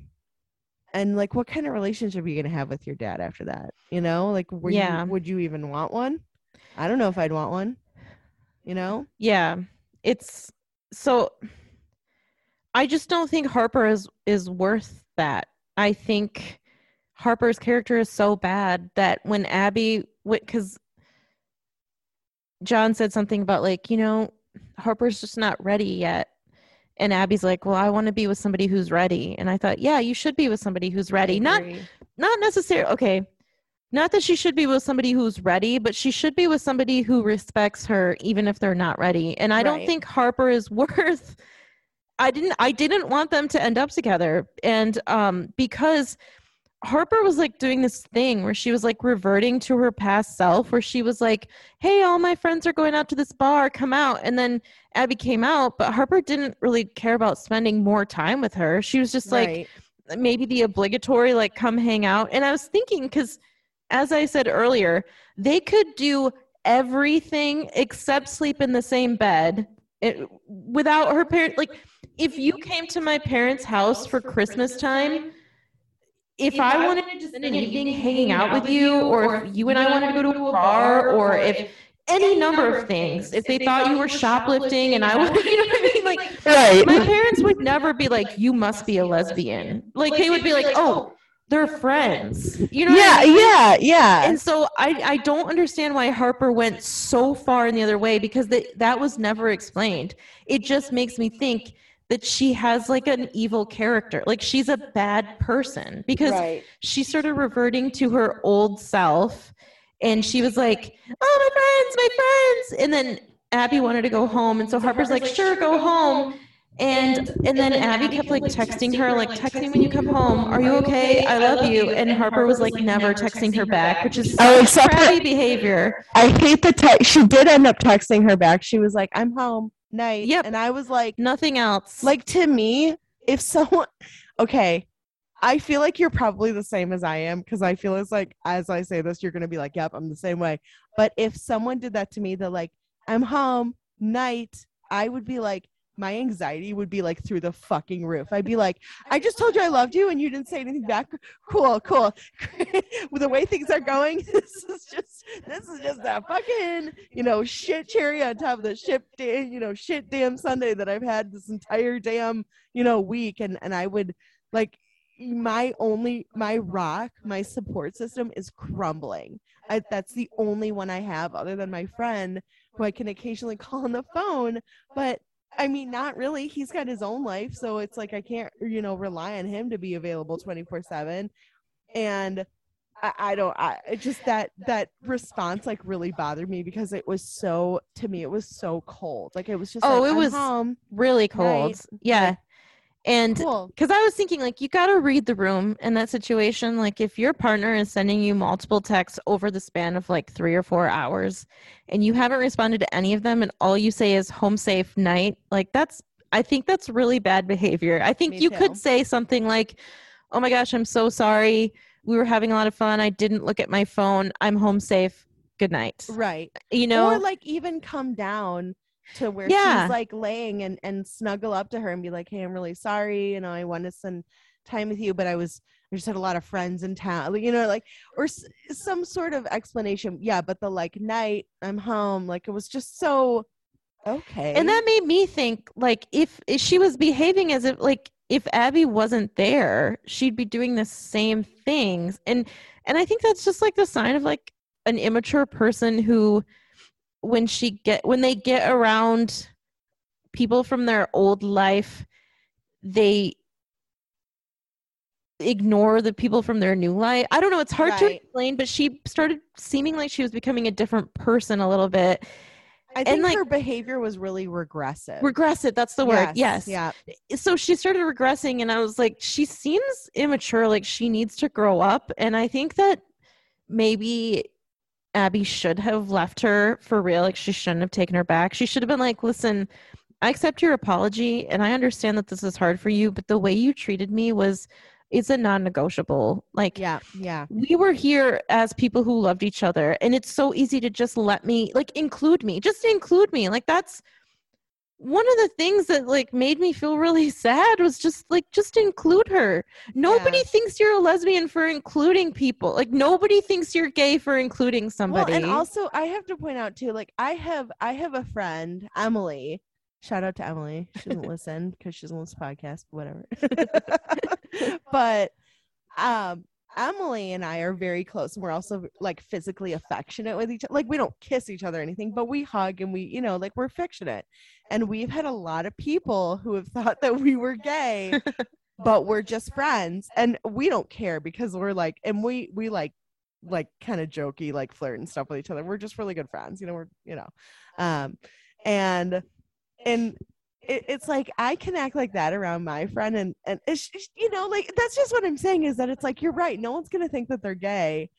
and like what kind of relationship are you gonna have with your dad after that you know like were Yeah. you, would you even want one i don't know if i'd want one you know Yeah. It's so I just don't think Harper is is worth that. I think Harper's character is so bad that when Abby cuz John said something about like, you know, Harper's just not ready yet. And Abby's like, "Well, I want to be with somebody who's ready." And I thought, "Yeah, you should be with somebody who's ready." Not not necessarily okay not that she should be with somebody who's ready but she should be with somebody who respects her even if they're not ready and i don't think harper is worth i didn't i didn't want them to end up together and um because harper was like doing this thing where she was like reverting to her past self where she was like hey all my friends are going out to this bar come out and then abby came out but harper didn't really care about spending more time with her she was just like Right. maybe the obligatory like come hang out and i was thinking because as i said earlier they could do everything except sleep in the same bed it, without her parents. like if you came to my parents house for christmas time if I wanted to just spend an evening hanging out with you, or if you and I wanted to go to a bar, or if any number of things, if they thought you were shoplifting and I would, you know what I mean? Like, right my parents would never be like, you must be a lesbian. Like, they would be like, oh, oh they're friends. You know what yeah I mean? yeah yeah And so I, I don't understand why Harper went so far in the other way because the, that was never explained. It just makes me think that she has like an evil character. Like she's a bad person because right sort of reverting to her old self and she was like, Oh, my friends, my friends. And then Abby wanted to go home. And so Harper's like, Sure, go home. And and then Abby kept like texting her, like, text me when you come home. Are you okay? I love you. And Harper was like never texting her back, which is Oh, such except for- behavior. i hate the text she did end up texting her back she was like i'm home night Yep. and i was like Nothing else. like to me if someone okay i feel like you're probably the same as i am because i feel it's like as i say this you're gonna be like yep i'm the same way but if someone did that to me they're like i'm home night i would be like my anxiety would be like through the fucking roof. I'd be like i just told you i loved you and you didn't say anything back. Cool cool. The way things are going this is just this is just that fucking you know shit cherry on top of the shit da- you know shit damn sunday that i've had this entire damn you know week. And and i would like my only my rock my support system is crumbling. I, that's the only one i have other than my friend who i can occasionally call on the phone. But i mean not really he's got his own life so it's like i can't you know rely on him to be available 24 7 and I, I don't I just that that response like really bothered me because it was so to me it was so cold like it was just Oh, like, it was home. really cold. Night. Yeah. Like- And cool because I was thinking, like, you got to read the room in that situation. Like, if your partner is sending you multiple texts over the span of like three or four hours and you haven't responded to any of them and all you say is home safe night, like, that's, I think that's really bad behavior. I think Me you too. could say something like, oh my gosh, I'm so sorry. We were having a lot of fun. I didn't look at my phone. I'm home safe. Good night. right You know? or like even come down to where Yeah. she's like laying and and snuggle up to her and be like hey i'm really sorry you know i want to spend time with you but i was i just had a lot of friends in town you know like or s- some sort of explanation yeah but the like night i'm home like it was just so okay and that made me think like if, if she was behaving as if like if abby wasn't there she'd be doing the same things and and i think that's just like the sign of like an immature person who when she get when they get around people from their old life they ignore the people from their new life. I don't know it's hard to explain but she started seeming like she was becoming a different person a little bit. I think like- her behavior was really regressive. Regressive that's the word yes. yeah. So she started regressing and i was like she seems immature like she needs to grow up and i think that maybe abby should have left her for real like she shouldn't have taken her back she should have been like listen I accept your apology and I understand that this is hard for you, but the way you treated me was it's a non-negotiable. Like Yeah, yeah. we were here as people who loved each other and it's so easy to just let me like include me. Just include me. Like that's one of the things that like made me feel really sad was just like just include her. Nobody Yeah. thinks you're a lesbian for including people. Like nobody thinks you're gay for including somebody. Well, and also I have to point out too, like I have I have a friend, Emily. Shout out to Emily. She doesn't listen because she doesn't listen to podcasts, whatever. but um Emily and I are very close and we're also like physically affectionate with each other. Like we don't kiss each other or anything, but we hug and we, you know, like we're affectionate. And we've had a lot of people who have thought that we were gay, but we're just friends. And we don't care because we're like and we we like like kind of jokey, like flirt and stuff with each other. We're just really good friends, you know, we're you know. Um and and it, it's like I can act like that around my friend, and and it's, you know, like that's just what I'm saying is that it's like you're right. No one's gonna think that they're gay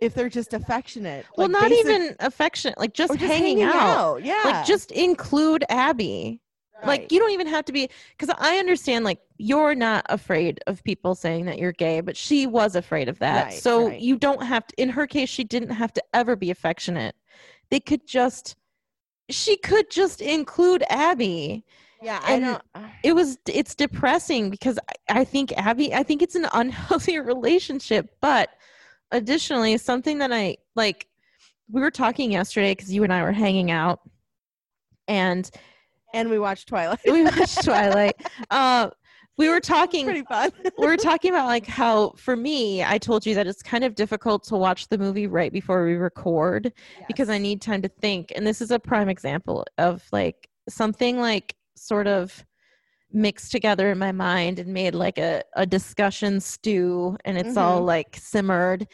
if they're just affectionate. well, like, not basic- even affectionate, like just, just hanging, out. Yeah, Like just include Abby. Like you don't even have to be because I understand like you're not afraid of people saying that you're gay, but she was afraid of that. Right, so right. you don't have to in her case she didn't have to ever be affectionate. They could just she could just include Abby. yeah. I and- don't. It was it's depressing because I, I think Abby I think it's an unhealthy relationship, but additionally something that I like we were talking yesterday because you and I were hanging out and And we watched Twilight. we watched Twilight. Uh, we were talking. Pretty fun. we were talking about like how for me, I told you that it's kind of difficult to watch the movie right before we record because I need time to think. And this is a prime example of like something like sort of mixed together in my mind and made like a, a discussion stew and it's all Mhm. like simmered.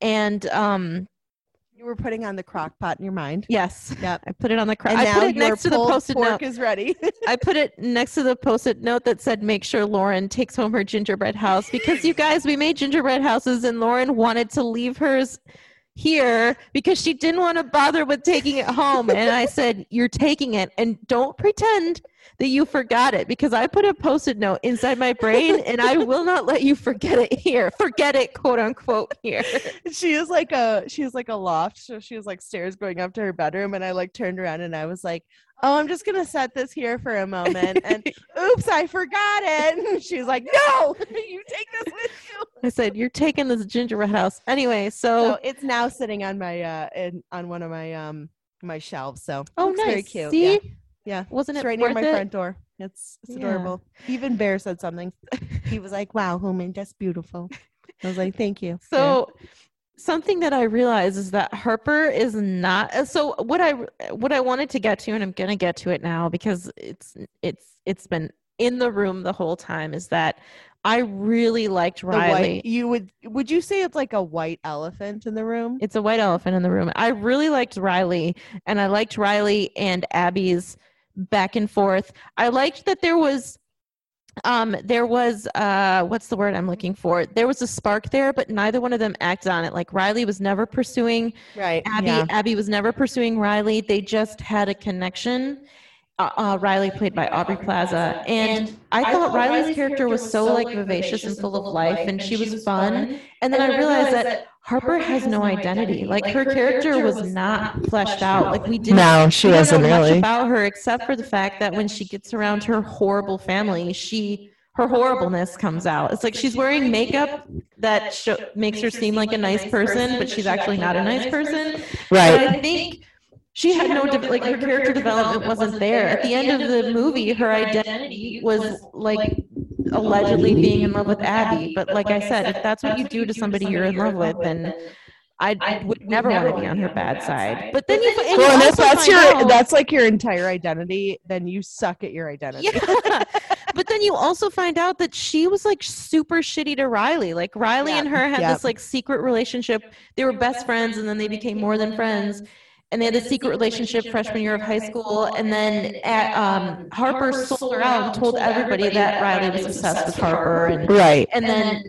And um you were putting on the crock pot in your mind. yes, Yep. I put it on the cr- And I now put it next to the post-it note. pork is ready. I put it next to the post-it note that said make sure Lauren takes home her gingerbread house because you guys we made gingerbread houses and Lauren wanted to leave hers here because she didn't want to bother with taking it home. And I said you're taking it and don't pretend that you forgot it because I put a post-it note inside my brain and I will not let you forget it here. Forget it quote unquote here. She is like a she is like a loft. So she was like stairs going up to her bedroom and i like turned around and i was like oh i'm just gonna set this here for a moment and oops i forgot it. And she was like no you take this with you. I said you're taking this gingerbread house. Anyway so, so it's now sitting on my uh in, on one of my um my shelves so oh nice very cute. See? Yeah, yeah. wasn't it's it right near my it? front door. It's it's Yeah. adorable. Even bear said something. He was like wow Homan, that's beautiful. I was like thank you. Yeah. So something that I realize is that Harper is not uh, so what I what I wanted to get to and I'm going to get to it now because it's it's it's been in the room the whole time is that I really liked Riley. white you would would you say it's like a white elephant in the room It's a white elephant in the room. I really liked Riley and I liked Riley and Abby's back and forth. I liked that there was um there was uh what's the word I'm looking for? There was a spark there, but neither one of them acted on it. Like Riley was never pursuing right Abby. yeah. Abby was never pursuing Riley. They just had a connection. Uh, uh, Riley played by Aubrey Plaza, and I thought Riley's character was so like vivacious and full of life, and she was fun. And then I realized that Harper has no identity. Like her character was not fleshed out. Like we didn't. No, she we don't wasn't know much really. about her except for the fact that when she gets around her horrible family, she her horribleness comes out. It's like she's wearing makeup that sho- makes her seem like a nice person, but she's actually not a nice person. Right. But I think she had no de- like her character development wasn't there. At the end of the movie, her identity was like allegedly being in love with Abby. But like I said, if that's what you do to somebody you're in love with, then I would never want to be on her bad side. But then you, and well, and if that's your out- that's like your entire identity, then you suck at your identity. yeah. but then you also find out that she was like super shitty to Riley. Like Riley Yep, and her had yep. this like secret relationship. They were best friends and then they became more than friends. And they had a secret relationship freshman year of high school. And then at, um, Harper sold her out and told everybody that Riley was obsessed with Harper. And, Right. and then,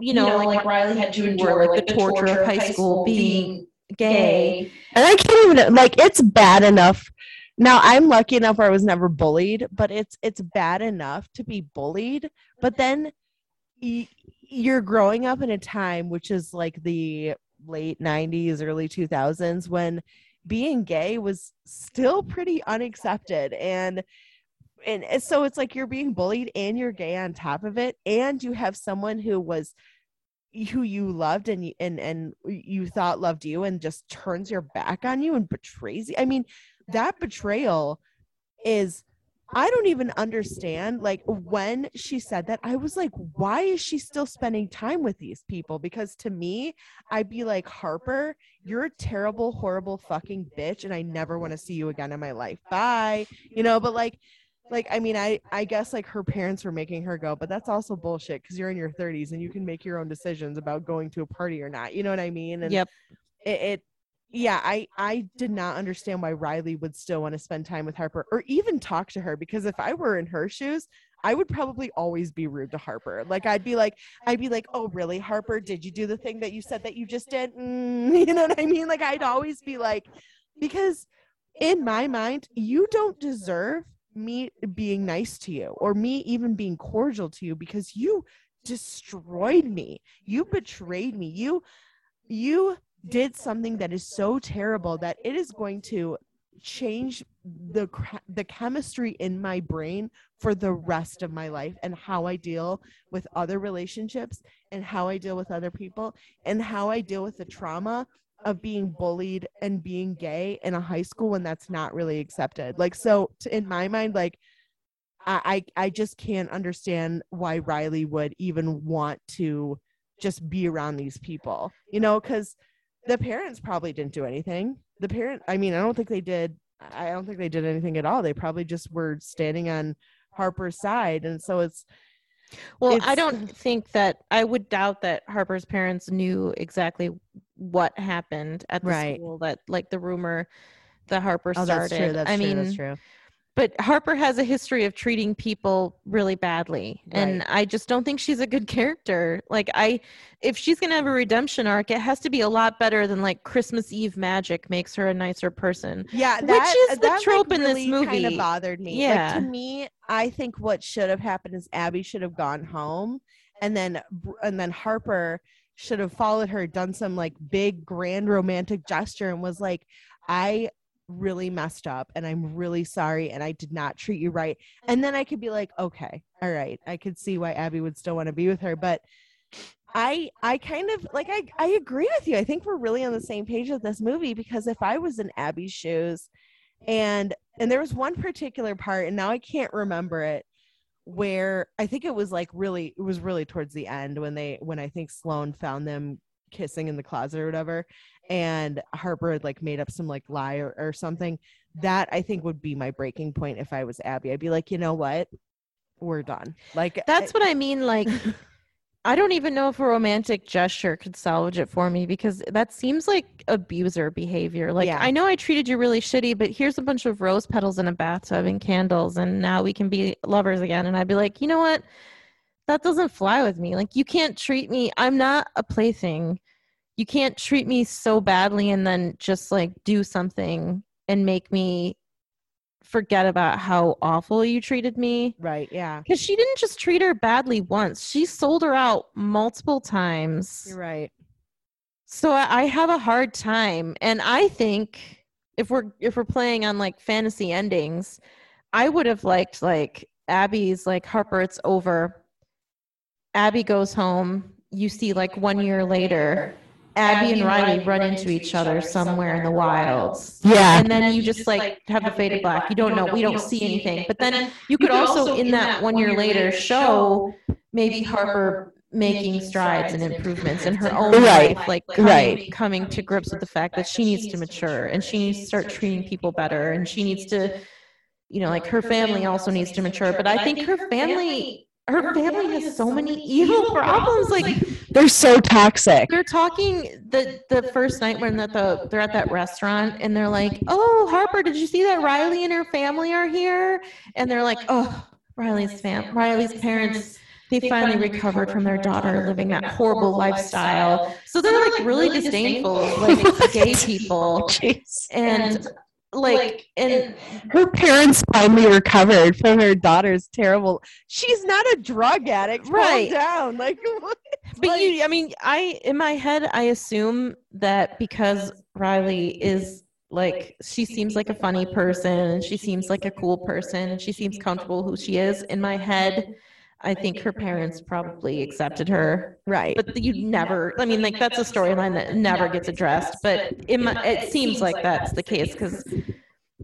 you know, like Riley had to endure like the torture of high school being gay. And I can't even like it's bad enough now I'm lucky enough where I was never bullied, but it's it's bad enough to be bullied, but then y- you're growing up in a time which is like the late 90s, early 2000s when being gay was still pretty unaccepted and and so it's like you're being bullied and you're gay on top of it and you have someone who was who you loved and and and you thought loved you and just turns your back on you and betrays you. I mean, that betrayal is I don't even understand. Like when she said that, I was like, why is she still spending time with these people? Because to me, I'd be like, Harper, you're a terrible, horrible fucking bitch, and I never want to see you again in my life. Bye. You know, but like like I mean, I I guess like her parents were making her go, but that's also bullshit because you're in your 30s and you can make your own decisions about going to a party or not. You know what I mean? And Yep. it, it yeah i i did not understand why riley would still want to spend time with harper or even talk to her because if i were in her shoes i would probably always be rude to harper. Like i'd be like i'd be like oh really harper? Did you do the thing that you said that you just did? Mm, you know what i mean? Like i'd always be like because in my mind you don't deserve me being nice to you or me even being cordial to you because you destroyed me. You betrayed me. You you did something that is so terrible that it is going to change the the chemistry in my brain for the rest of my life and how I deal with other relationships and how I deal with other people and how I deal with the trauma of being bullied and being gay in a high school when that's not really accepted. Like so t- in my mind like I I I just can't understand why Riley would even want to just be around these people. You know, cuz the parents probably didn't do anything. The parent, I mean, I don't think they did. I don't think they did anything at all. They probably just were standing on Harper's side, and so it's Well, I don't think that I would doubt that Harper's parents knew exactly what happened at the Right. school that like the rumor that Harper oh, started. that's true. That's I true. mean, that's true. But Harper has a history of treating people really badly. And I just don't think she's a good character. Like I if she's going to have a redemption arc, it has to be a lot better than like Christmas Eve magic makes her a nicer person. Yeah, Which is the that, like, trope in this really Kind movie. of bothered me. Yeah. like, to me, I think what should have happened is Abby should have gone home, and then and then Harper should have followed her, done some like big grand romantic gesture, and was like, "I really messed up, and I'm really sorry, and I did not treat you right." And then I could be like, "Okay, all right, I could see why Abby would still want to be with her," but. I I kind of like I I agree with you. I think we're really on the same page with this movie because if I was in Abby's shoes and and there was one particular part and now I can't remember it where I think it was like really it was really towards the end when they when I think Sloane found them kissing in the closet or whatever and Harper had like made up some like lie or, or something that I think would be my breaking point if I was Abby. I'd be like, "You know what? We're done." Like That's what I mean like I don't even know if a romantic gesture could salvage it for me because that seems like abuser behavior. Like, Yeah. I know I treated you really shitty, but here's a bunch of rose petals in a bathtub and candles, and now we can be lovers again. And I'd be like, you know what? That doesn't fly with me. Like, you can't treat me, I'm not a plaything. You can't treat me so badly and then just like do something and make me forget about how awful you treated me. right, yeah. Because she didn't just treat her badly once. She sold her out multiple times. You're right. So I, I have a hard time. And I think if we're if we're playing on like fantasy endings, I would have liked like Abby's like Harper, it's over. Abby goes home. You see like one year later, Abby and Riley run into each other somewhere in the wilds. Yeah. And then you just like have the faded black. You don't know. We don't see anything. But then you could also in that one year later show maybe Harper making strides and improvements in her own Right. life, like coming, Right. coming to grips with the fact that she needs to mature and she needs to start treating people better and she needs to, you know, like her family also needs to mature. But I think her family, her family has so many evil problems. Like They're so toxic. they're talking the the first night when they're at the they're at that restaurant and they're like, "Oh, Harper, did you see that Riley and her family are here?" And they're like, "Oh, Riley's fam, Riley's parents." They finally recovered from their daughter living that horrible lifestyle. So they're like really disdainful of like gay people. Jeez. And like, and her parents finally recovered from her daughter's terrible. She's not a drug addict. Right. down. Like, what? but like- you i mean i in my head i assume that because riley is like she seems like a funny person and she seems like a cool person and she seems comfortable who she is in my head i think her parents probably accepted her right. but you never i mean like that's a storyline that never gets addressed but in my, it seems like that's the case because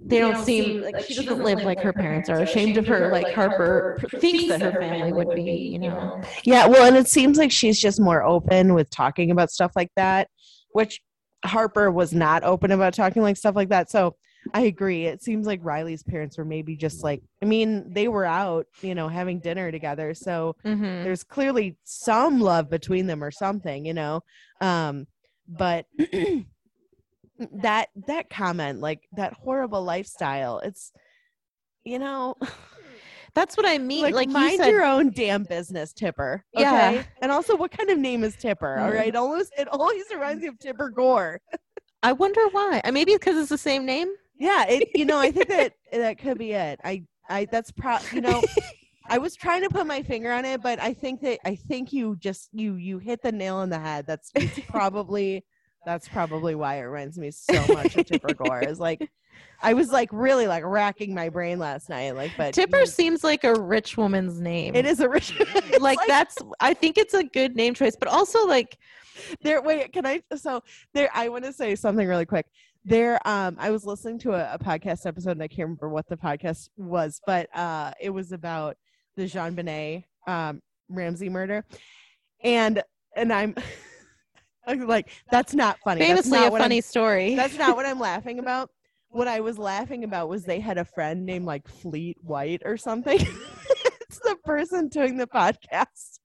they don't seem like she doesn't live like her parents are ashamed of her like harper thinks that her family would be you know Yeah, well, and it seems like she's just more open with talking about stuff like that, which Harper was not open about talking like stuff like that. So I agree. It seems like Riley's parents were maybe just like, I mean, they were out, you know, having dinner together. So Mhm. there's clearly some love between them or something, you know. Um, but that that comment, like that horrible lifestyle, it's you know, That's what I mean. like, Like, mind said, your own damn business, Tipper. Okay? Yeah. And also, what kind of name is Tipper? All right. Mm. Almost it always reminds me of Tipper Gore. I wonder why. Maybe because it's the same name. Yeah. It. You know, I think that that could be it. I. I. That's pro. You know. I was trying to put my finger on it, but I think that I think you just you you hit the nail on the head. That's it's probably that's probably why it reminds me so much of Tipper Gore. Is like I was like really like racking my brain last night. Like, but Tipper you- seems like a rich woman's name. it is a rich it's like, that's. I think it's a good name choice, but also like there wait can i so there i want to say something really quick there um i was listening to a, a podcast episode and i can't remember what the podcast was but uh it was about the jonbenet um ramsey murder. And and i'm I'm like that's not funny. That's famously not a what I'm- funny story. that's not what i'm laughing about. What i was laughing about was they had a friend named like fleet white or something. It's the person doing the podcast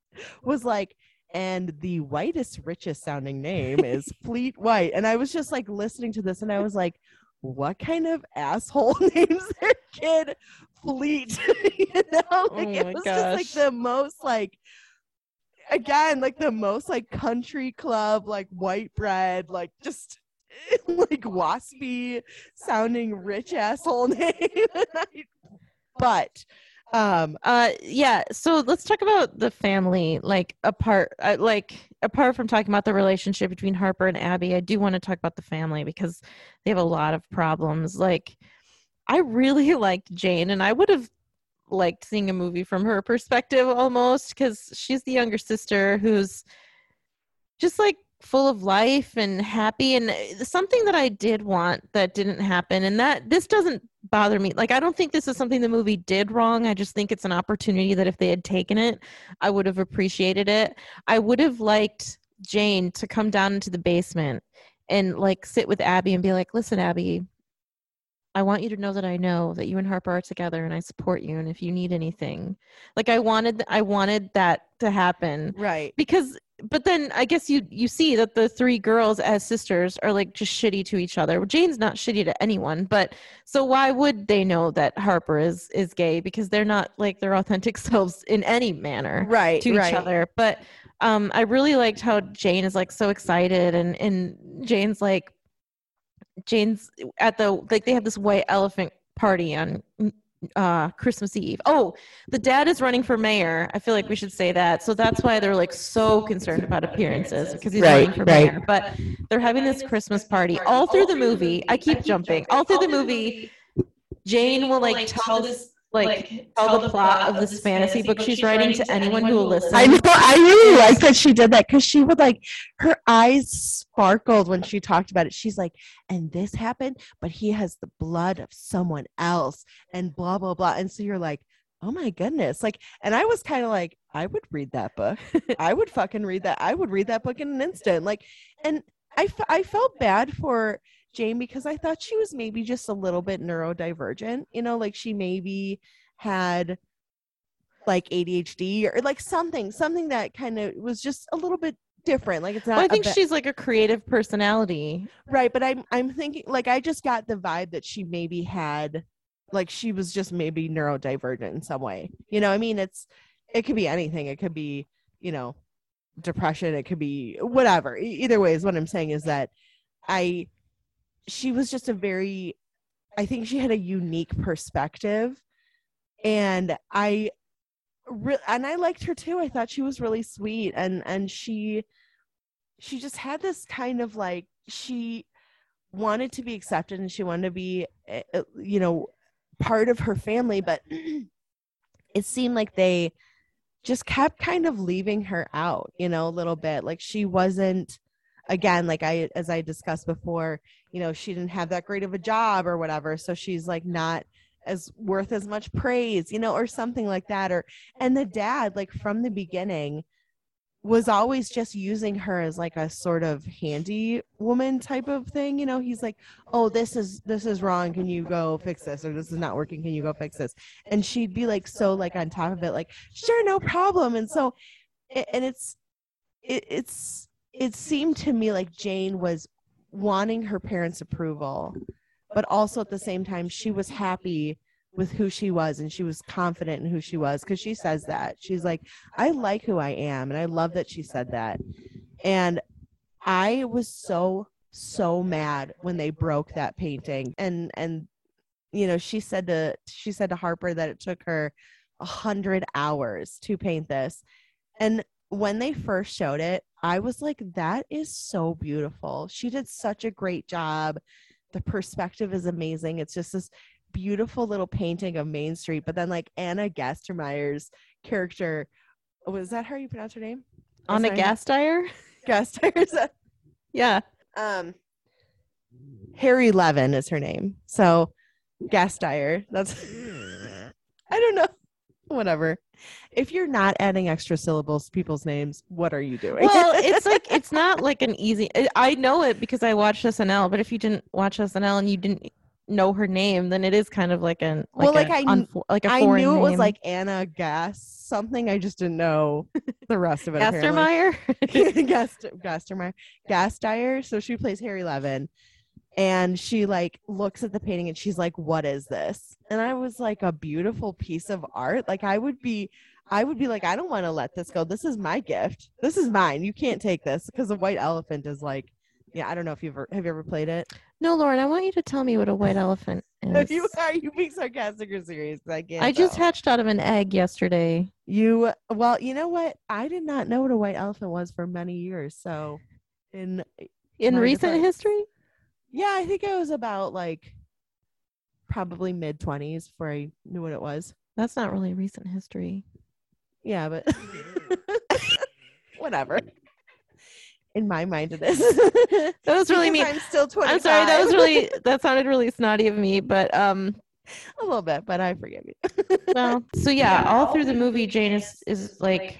was like and the whitest richest sounding name is fleet white. And i was just like listening to this and i was like what kind of asshole names their kid fleet? You know? Oh like it my was just like the most like again like the most like country club like white bread like just like waspy sounding rich asshole name. But um uh yeah so let's talk about the family like apart uh, like apart from talking about the relationship between harper and abby i do want to talk about the family because they have a lot of problems. Like i really liked jane and i would have liked seeing a movie from her perspective almost because she's the younger sister who's just like full of life and happy and uh, something that i did want that didn't happen and that this doesn't bother me. Like i don't think this is something the movie did wrong. I just think it's an opportunity that if they had taken it i would have appreciated it. I would have liked jane to come down into the basement and like sit with abby and be like listen abby i want you to know that i know that you and harper are together and i support you and if you need anything like i wanted i wanted that to happen right. because but then i guess you you see that the three girls as sisters are like just shitty to each other. Jane's not shitty to anyone but so why would they know that harper is is gay? Because they're not like their authentic selves in any manner right to right. each other. But um i really liked how jane is like so excited and and jane's like jane's at the like they have this white elephant party on uh christmas eve. Oh the dad is running for mayor. I feel like we should say that. So that's why they're like so concerned about appearances because he's Right, running for right. mayor. But they're having this christmas party all through the movie. I keep jumping. All through the movie jane will like tell this like tell the plot of this fantasy book she's writing to anyone who will listen I know. I really like that she did that because she would like her eyes sparkled when she talked about it. She's like, and this happened, but he has the blood of someone else, and blah blah blah. And so you're like, oh my goodness, like, and I was kind of like, I would read that book. I would fucking read that. I would read that book in an instant. Like, and I f- I felt bad for Jane because I thought she was maybe just a little bit neurodivergent. You know, like she maybe had like ADHD or like something, something that kind of was just a little bit different. Like it's not. well, i think she's like a creative personality right, but I'm I'm thinking like I just got the vibe that she maybe had, like she was just maybe neurodivergent in some way. You know, I mean, it's it could be anything. It could be you know depression. It could be whatever. Either way, is what I'm saying is that I she was just a very I think she had a unique perspective. And I re- and I liked her too. I thought she was really sweet. And and she she just had this kind of like she wanted to be accepted and she wanted to be eh, eh, you know part of her family. But it seemed like they just kept kind of leaving her out you know a little bit. Like she wasn't again like i as i discussed before you know she didn't have that great of a job or whatever so she's like not as worth as much praise you know or something like that or and the dad like from the beginning was always just using her as like a sort of handy woman type of thing you know? He's like oh this is this is wrong. Can you go fix this? Or this is not working. Can you go fix this? And she'd be like so like on top of it like sure no problem. And so and it's it, it's it seemed to me like jane was wanting her parents approval but also at the same time she was happy with who she was and she was confident in who she was because she says that. She's like i like who i am and i love that she said that. And i was so so mad when they broke that painting. And and you know she said to she said to harper that it took her a hundred hours to paint this. And when they first showed it i was like that is so beautiful she did such a great job the perspective is amazing it's just this beautiful little painting of Main Street, but then like Anna Gastermeyer's character was that how you pronounce her name? Ana Gasteyer? Gasteyer yeah. Um Harry Levin is her name. So Gasteyer. That's I don't know. Whatever. If you're not adding extra syllables to people's names, what are you doing? Well, it's like it's not like an easy. I know it because I watched SNL, but if you didn't watch SNL and you didn't know her name, then it is kind of like an like well, like a I unfo- like a I knew it was like Anna Gas something. I just didn't know the rest of it. Gastermeyer. Gast Gastermeyer Gasteyer. So she plays Harry Levin, and she like looks at the painting and she's like, "What is this?" And I was like, "A beautiful piece of art." Like I would be, I would be like, "I don't want to let this go. This is my gift. This is mine. You can't take this." Because the white elephant is like, yeah, I don't know if you've ever have you ever played it. no, Lauren, I want you to tell me what a white elephant Are is. you are you being sarcastic or serious? I can't. I just hatched out of an egg yesterday. You well, you know what? I did not know what a white elephant was for many years. So, in In recent defense. history? Yeah, I think it was about like probably mid twenties before I knew what it was. That's not really recent history. Yeah, but whatever. In my mind, it is. That was really Because mean. I'm still twenty. I'm sorry, that was really that sounded really snotty of me, but um a little bit, but I forgive you. well so yeah, all through the movie Jane is is like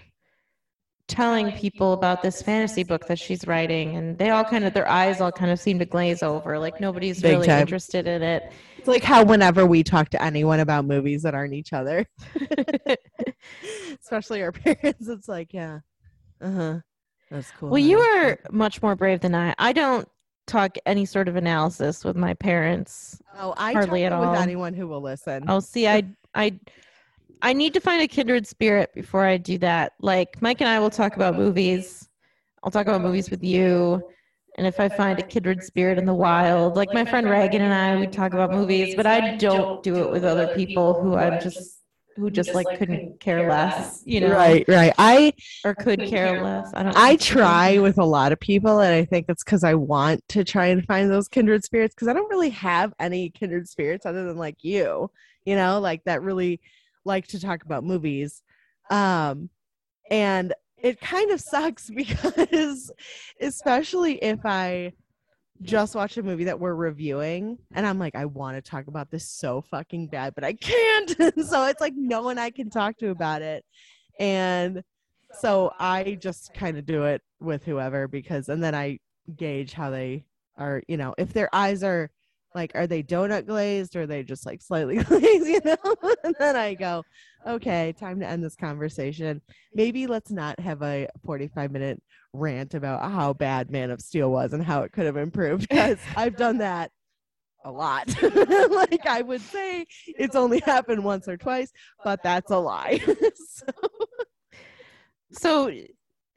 telling people about this fantasy book that she's writing and they all kind of their eyes all kind of seem to glaze over like nobody's Big really time. interested in it It's like how whenever we talk to anyone about movies that aren't each other, especially our parents, it's like, yeah, uh huh, that's cool. well you are much more brave than i i don't talk any sort of analysis with my parents Oh, I hardly at with anyone who will listen. oh see i i i need to find a kindred spirit before i do that. Like mike and i will talk about movies. I'll talk about movies with you. And if i find a kindred spirit in the wild like my friend reagan and i we talk about movies but i don't do it with other people who i'm just who just like couldn't care less you know? Right, right. I or could care less. I don't I try with a lot of people, and I think it's because I want to try and find those kindred spirits. Because I don't really have any kindred spirits other than like you, you know, like that really like to talk about movies. Um, and it kind of sucks because, especially if I just watch a movie that we're reviewing and I'm like, I want to talk about this so fucking bad, but I can't. so it's like no one I can talk to about it. And so I just kind of do it with whoever because, and then I gauge how they are, you know, if their eyes are like, are they donut glazed or are they just like slightly glazed, you know? and then I go, okay, time to end this conversation. Maybe let's not have a 45 minute rant about how bad Man of Steel was and how it could have improved because I've done that a lot. like I would say it's only happened once or twice, but that's a lie. so, so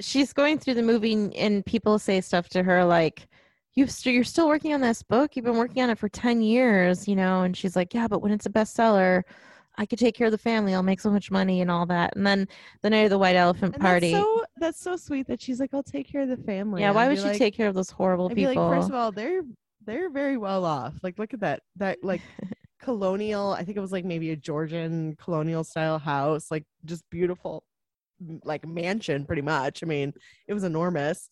she's going through the movie and- and people say stuff to her like you've st- you're still working on this book. You've been working on it for 10 years, you know." And she's like, "Yeah, but when it's a bestseller, I could take care of the family. I'll make so much money and all that." And then the night of the white elephant And party. That's so that's so sweet that she's like, I'll take care of the family. yeah, why would she like- take care of those horrible I'd people? like, first of all, they're they're very well off. Like, look at that that like colonial. I think it was like maybe a Georgian colonial style house, like just beautiful, like mansion, pretty much. I mean, it was enormous.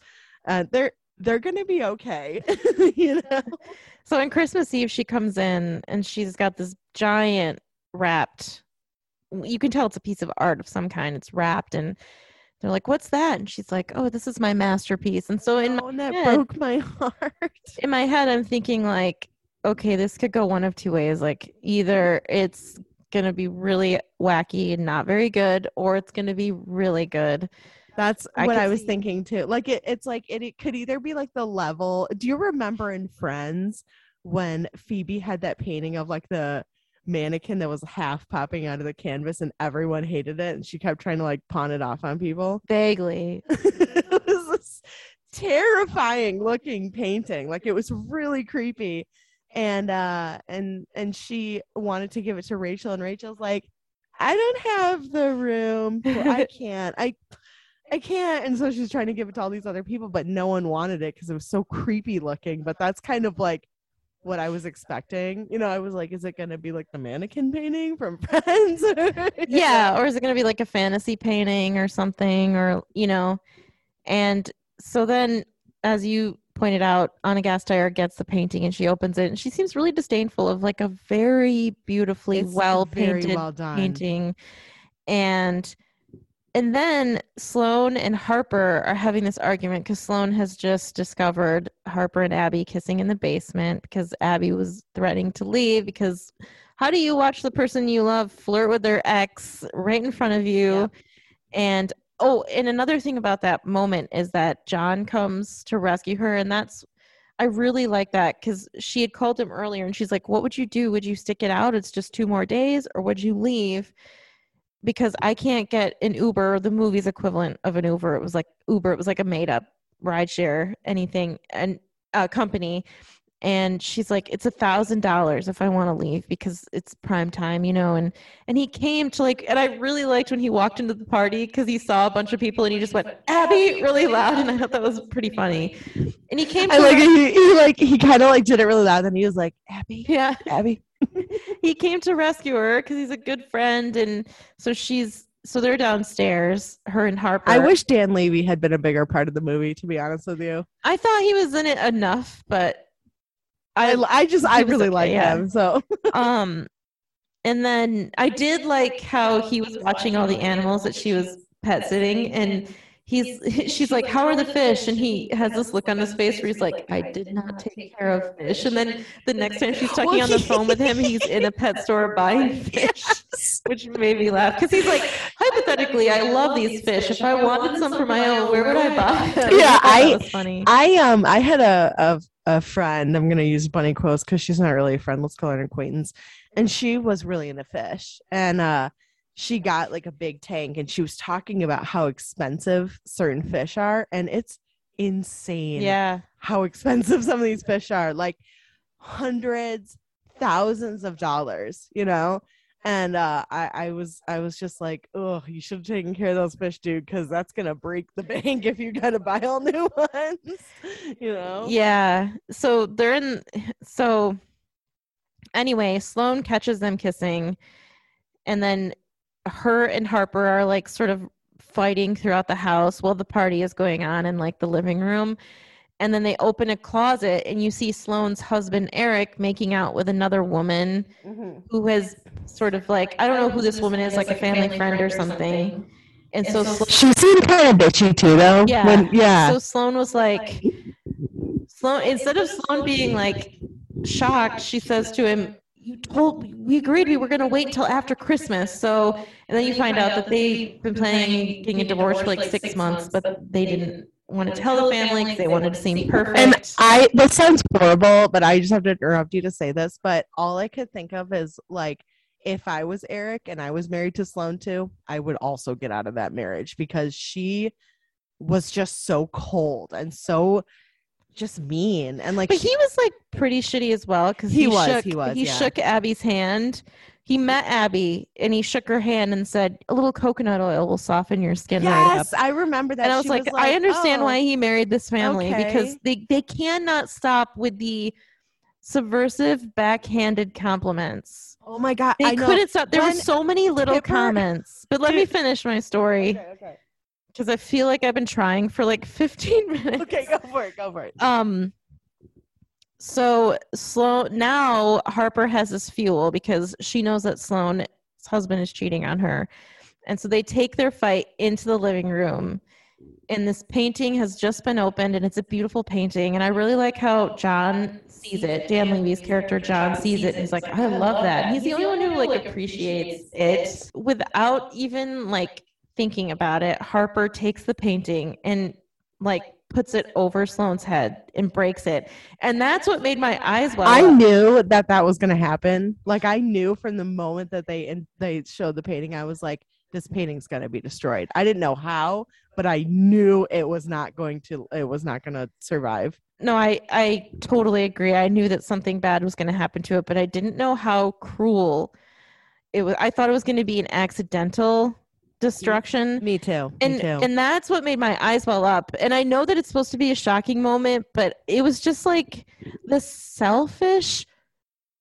Uh, they're they're gonna be okay, you know. So on Christmas Eve, she comes in and she's got this giant wrapped. You can tell it's a piece of art of some kind. It's wrapped, and they're like, "What's that?" And she's like, "Oh, this is my masterpiece." And so in my oh, and that head- broke my heart. in my head, I'm thinking like, okay, this could go one of two ways. Like either it's gonna be really wacky and not very good, or it's gonna be really good. That's I what I was see- thinking too. Like it, it's like it, it could either be like the level. Do you remember in Friends when Phoebe had that painting of like the mannequin that was half popping out of the canvas and everyone hated it and she kept trying to like pawn it off on people? Vaguely, it was this terrifying looking painting. Like it was really creepy. And uh and and she wanted to give it to Rachel and Rachel's like I don't have the room. I can't. I I can't. And so she's trying to give it to all these other people, but no one wanted it because it was so creepy looking. But that's kind of like what I was expecting. You know, I was like, is it gonna be like the mannequin painting from Friends? yeah or is it going to be like a fantasy painting or something or you know and so then as you pointed out ana gasteyer gets the painting and she opens it and she seems really disdainful of like a very beautifully well painted well painting and and then sloane and harper are having this argument because sloane has just discovered harper and abby kissing in the basement because abby was threatening to leave because how do you watch the person you love flirt with their ex right in front of you? Yeah. and oh and another thing about that moment is that john comes to rescue her and that's i really like that because she had called him earlier and she's like what would you do? Would you stick it out? It's just two more days or would you leave because i can't get an uber the movie's equivalent of an uber. It was like uber it was like a made up rideshare anything and uh, company. And she's like it's a thousand dollars if i want to leave because it's prime time you know and and he came to like and i really liked when he walked into the party because he saw a bunch of people and he just went abby really loud and i thought that was pretty funny. And he came to I like he, he like he kind of like did it really loud and he was like, Abby, yeah. Abby. he came to rescue her because he's a good friend and so she's so they're downstairs her and harper I wish Dan Levy had been a bigger part of the movie, to be honest with you. i thought he was in it enough but I, I just I really okay, like yeah. him. So um and then i did like how he was watching all the animals that she was pet sitting and he's she's like how are the fish? And he has this look on his face where he's like i did not take care of fish. and then the next time she's talking on the phone with him he's in a pet store buying fish. which made me laugh because he's like hypothetically i love these fish. If i wanted some for my own where would i buy them? Yeah, I- was funny. I um I had a a, a friend. I'm gonna use bunny quotes because she's not really a friend. Let's call her an acquaintance. And she was really into fish, and uh, she got like a big tank, and she was talking about how expensive certain fish are, and it's insane. yeah how expensive some of these fish are like hundreds thousands of dollars you know and uh i i was i was just like oh you should have taken care of those fish dude because that's gonna break the bank if you gotta buy all new ones you know Yeah. So they're in. So anyway, Sloane catches them kissing, and then her and Harper are like sort of fighting throughout the house while the party is going on in like the living room. And then they open a closet, and you see Sloane's husband Eric making out with another woman Mhm. who has sort of like I don't know who this woman is, like a family friend or something. And so, Slo- she seemed kind of bitchy too though yeah, when, yeah So Sloane was like, Sloane instead of Sloane being like shocked, she says to him, "You told me we agreed we were going to wait until after Christmas." So, and then you find out that they've been planning getting a divorce for like six months, but they didn't want to tell the family because they wanted to seem perfect. And I this sounds horrible, but I just have to interrupt you to say this. But all I could think of is like if I was Eric and I was married to Sloane too, I would also get out of that marriage because she was just so cold and so just mean and like But she- he was like pretty shitty as well because He he, was, Shook, he was, He yeah. shook Abby's hand. He met Abby and he shook her hand and said, "A little coconut oil will soften your skin right up." yes, I remember that. and I was She like, I understand oh. why he married this family because they they cannot stop with the subversive backhanded compliments. Oh my god, They I couldn't stop. There were so many little Pipper- comments. But let me finish my story Okay, okay. Because I feel like I've been trying for like 15 minutes. okay, go for it. Go for it. Um so Sloane now Harper has this fuel because she knows that Sloane's husband is cheating on her. And so they take their fight into the living room. And this painting has just been opened and it's a beautiful painting. And I really like how John sees it. Dan Levy's character John sees it. And he's like, I love that. And he's the only one who like appreciates it without even like thinking about it. Harper takes the painting and like puts it over Sloane's head and breaks it. And that's what made my eyes well. I up. knew that that was going to happen. Like I knew from the moment that they and they showed the painting, I was like, this painting's going to be destroyed. I didn't know how, but I knew it was not going to. It was not going to survive. No, I I totally agree. I knew that something bad was going to happen to it, but I didn't know how cruel it was. I thought it was going to be an accidental destruction. Me too. And Me too. and that's what made my eyes well up. And I know that it's supposed to be a shocking moment, but it was just like the selfish,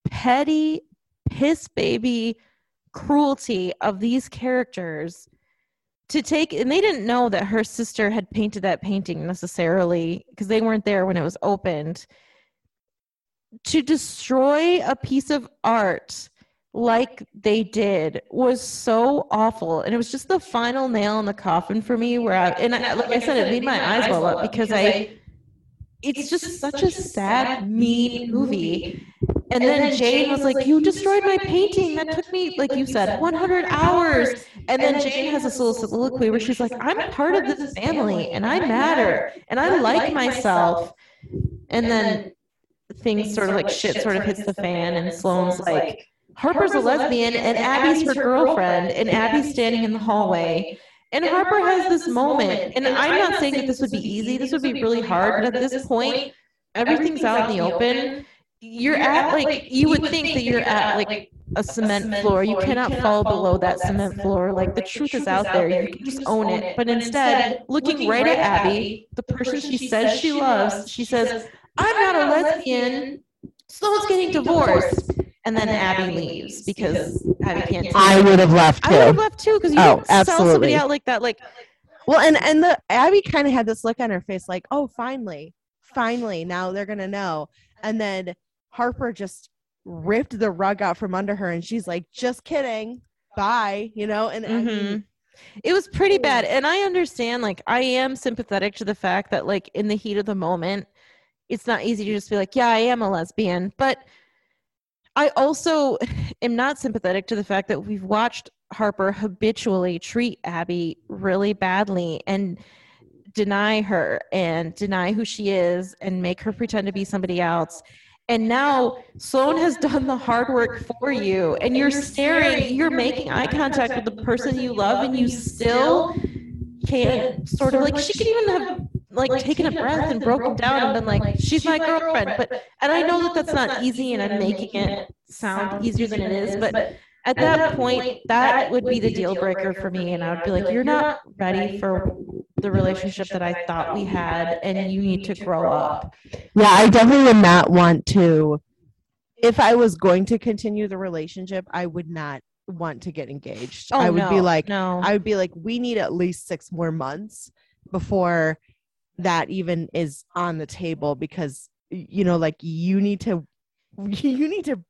petty, piss baby cruelty of these characters to take and they didn't know that her sister had painted that painting necessarily because they weren't there when it was opened to destroy a piece of art like they did was so awful. And it was just the final nail in the coffin for me where i and I, like i said it made my eyes well up because i it's just such a sad mean movie. and then jane was like you destroyed my painting. That took me like you said 100 hours. and then Jane has this little soliloquy where she's like, I'm part of this family and I matter and I like myself. And then things sort of like shit sort of hits the fan and Sloane's like, Harper's a lesbian and Abby's her girlfriend and Abby's standing in the hallway. And Harper has this moment, and I'm not saying that this would be easy, this would be really hard, but at this point, everything's out in the open. You're at like, you would think that you're at like a cement floor. You cannot fall below that cement floor. Like the truth is out there. You can just own it. But instead, looking right at Abby, the person she says she loves, she says, I'm not a lesbian. Sloane's getting divorced. And then Abby leaves because Abby can't I would have left too. I would have too. left too because you Oh, don't sell somebody out like that. Like, Well, and and the Abby kind of had this look on her face, like, oh, finally, finally, now they're gonna know. And then Harper just ripped the rug out from under her, and she's like, just kidding, bye, you know. And I mean, Mhm. it was pretty bad. And I understand, like, I am sympathetic to the fact that, like, in the heat of the moment, it's not easy to just be like, yeah, I am a lesbian. But I also am not sympathetic to the fact that we've watched Harper habitually treat Abby really badly and deny her and deny who she is and make her pretend to be somebody else. And now Sloane has done the hard work for you, and you're staring, you're making eye contact with the person you love, and you still can't sort of like she could even have like taken a breath and broken down and been like, she's my girlfriend. But and I know that that's not easy, and I'm making it sound easier than it is, but at that point, that would be the deal breaker for me, and I would be like, you're not ready for the relationship that I thought we had, and you need to grow up. yeah, I definitely would not want to. If I was going to continue the relationship, I would not want to get engaged. I would be like, no. I would be like, we need at least six more months before that even is on the table because you know, like you need to you need to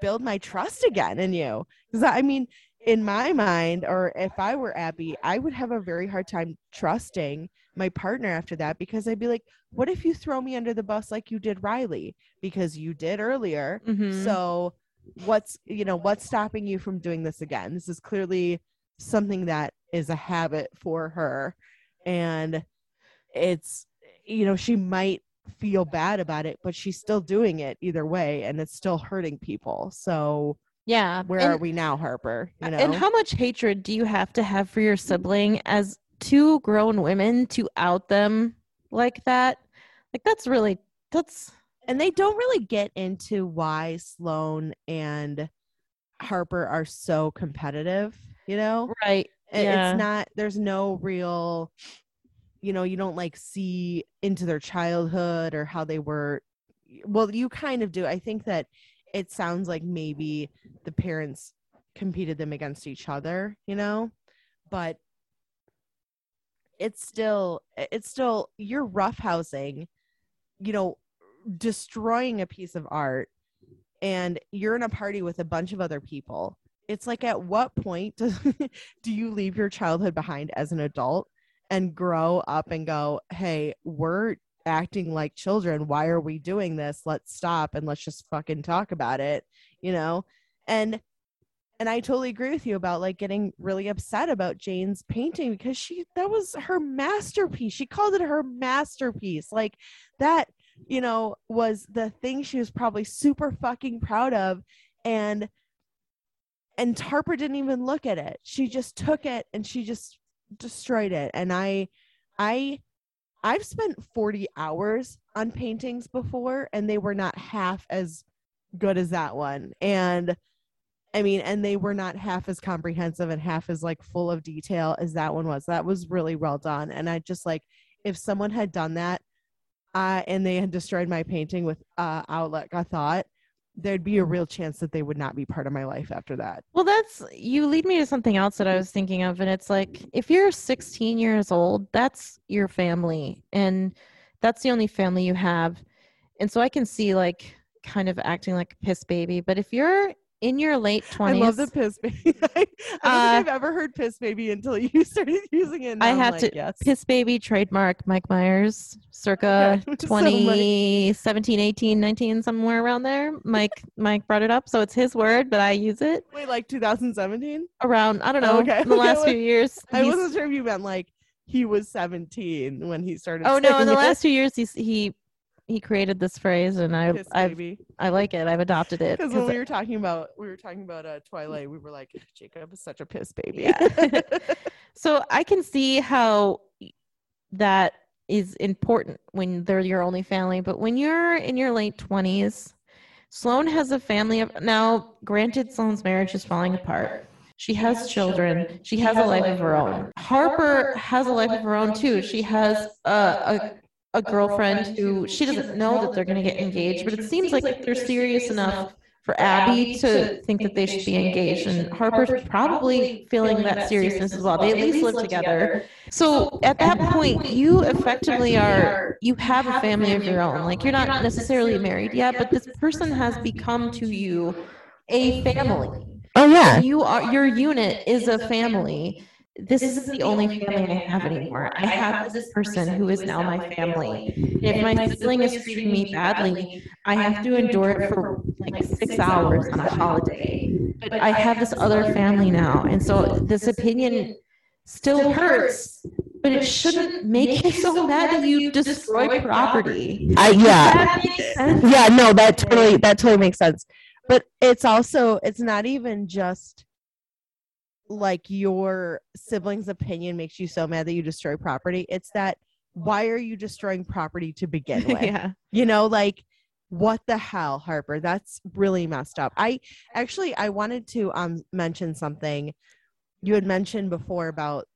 build my trust again in you. Because I mean, in my mind, or if I were Abby, I would have a very hard time trusting my partner after that because I'd be like, what if you throw me under the bus like you did Riley? Because you did earlier. Mhm. So what's you know what's stopping you from doing this again this is clearly something that is a habit for her and it's you know she might feel bad about it but she's still doing it either way and it's still hurting people so yeah. where and, are we now harper you know and how much hatred do you have to have for your sibling as two grown women to out them like that? Like that's really that's and they don't really get into why Sloane and Harper are so competitive, you know? right. It- Yeah. It's not there's no real you know, you don't like see into their childhood or how they were well, you kind of do. I think that it sounds like maybe the parents competed them against each other, you know? But it's still it's still you're roughhousing, you know, destroying a piece of art and you're in a party with a bunch of other people. It's like at what point do, do you leave your childhood behind as an adult and grow up and go, "Hey, we're acting like children. Why are we doing this? Let's stop and let's just fucking talk about it." You know? And and I totally agree with you about like getting really upset about Jane's painting because she that was her masterpiece. She called it her masterpiece. Like that, you know, was the thing she was probably super fucking proud of and and Harper didn't even look at it. She just took it and she just destroyed it. And I I I've spent 40 hours on paintings before and they were not half as good as that one. And I mean, and they were not half as comprehensive and half as like full of detail as that one was. That was really well done. And I just like if someone had done that uh, and they had destroyed my painting with uh, outlet, I thought there'd be a mm. real chance that they would not be part of my life after that. Well, that's you lead me to something else that I was thinking of, and it's like if you're 16 years old, that's your family, and that's the only family you have, and so I can see like kind of acting like a piss baby. But if you're in your late 20s, I love the piss baby. I don't think Uh, I've ever heard piss baby until you started using it. I had like, to- Yes. piss baby trademark Mike Myers, circa Yeah, so 2017, 18, 19, somewhere around there. Mike Mike brought it up, so it's his word, but I use it Wait, like 2017? around I don't Oh, know okay. in the last few years. I wasn't sure if you meant like he was 17 when he started. Oh no! In the it. last few years, he's, he he created this phrase, and I I. I like it. I've adopted it. Because when 'cause- we were talking about we were talking about uh, Twilight, we were like, Jacob is such a piss baby. Yeah. so I can see how that is important when they're your only family, but when you're in your late twenties, Sloane has a family of now. Granted, Sloane's marriage is falling apart. She has children. She has a life of her own. Harper has a life of her own too. She has a, a a girlfriend who she doesn't know that they're going to get engaged, but it seems like they're serious enough for Abby to think that they should be engaged, and Harper's probably feeling that seriousness as well. They at least live together. So at that point, you effectively are you have a family of your own. Like you're not necessarily married yet, but this person has become to you a family. Oh yeah. You are your unit is a family. This isn't the only family I have anymore. I have this person who is now my family. If my sibling is treating me badly, I have to endure it for like six hours on a holiday. But I have this other family now. And so this opinion still hurts, but it shouldn't make you so mad that you destroy property. I yeah. that make sense? Yeah, no, that totally that totally makes sense. But it's also it's not even just like your sibling's opinion makes you so mad that you destroy property. It's that why are you destroying property to begin with? yeah. You know, like what the hell, Harper? That's really messed up. I actually I wanted to um mention something you had mentioned before about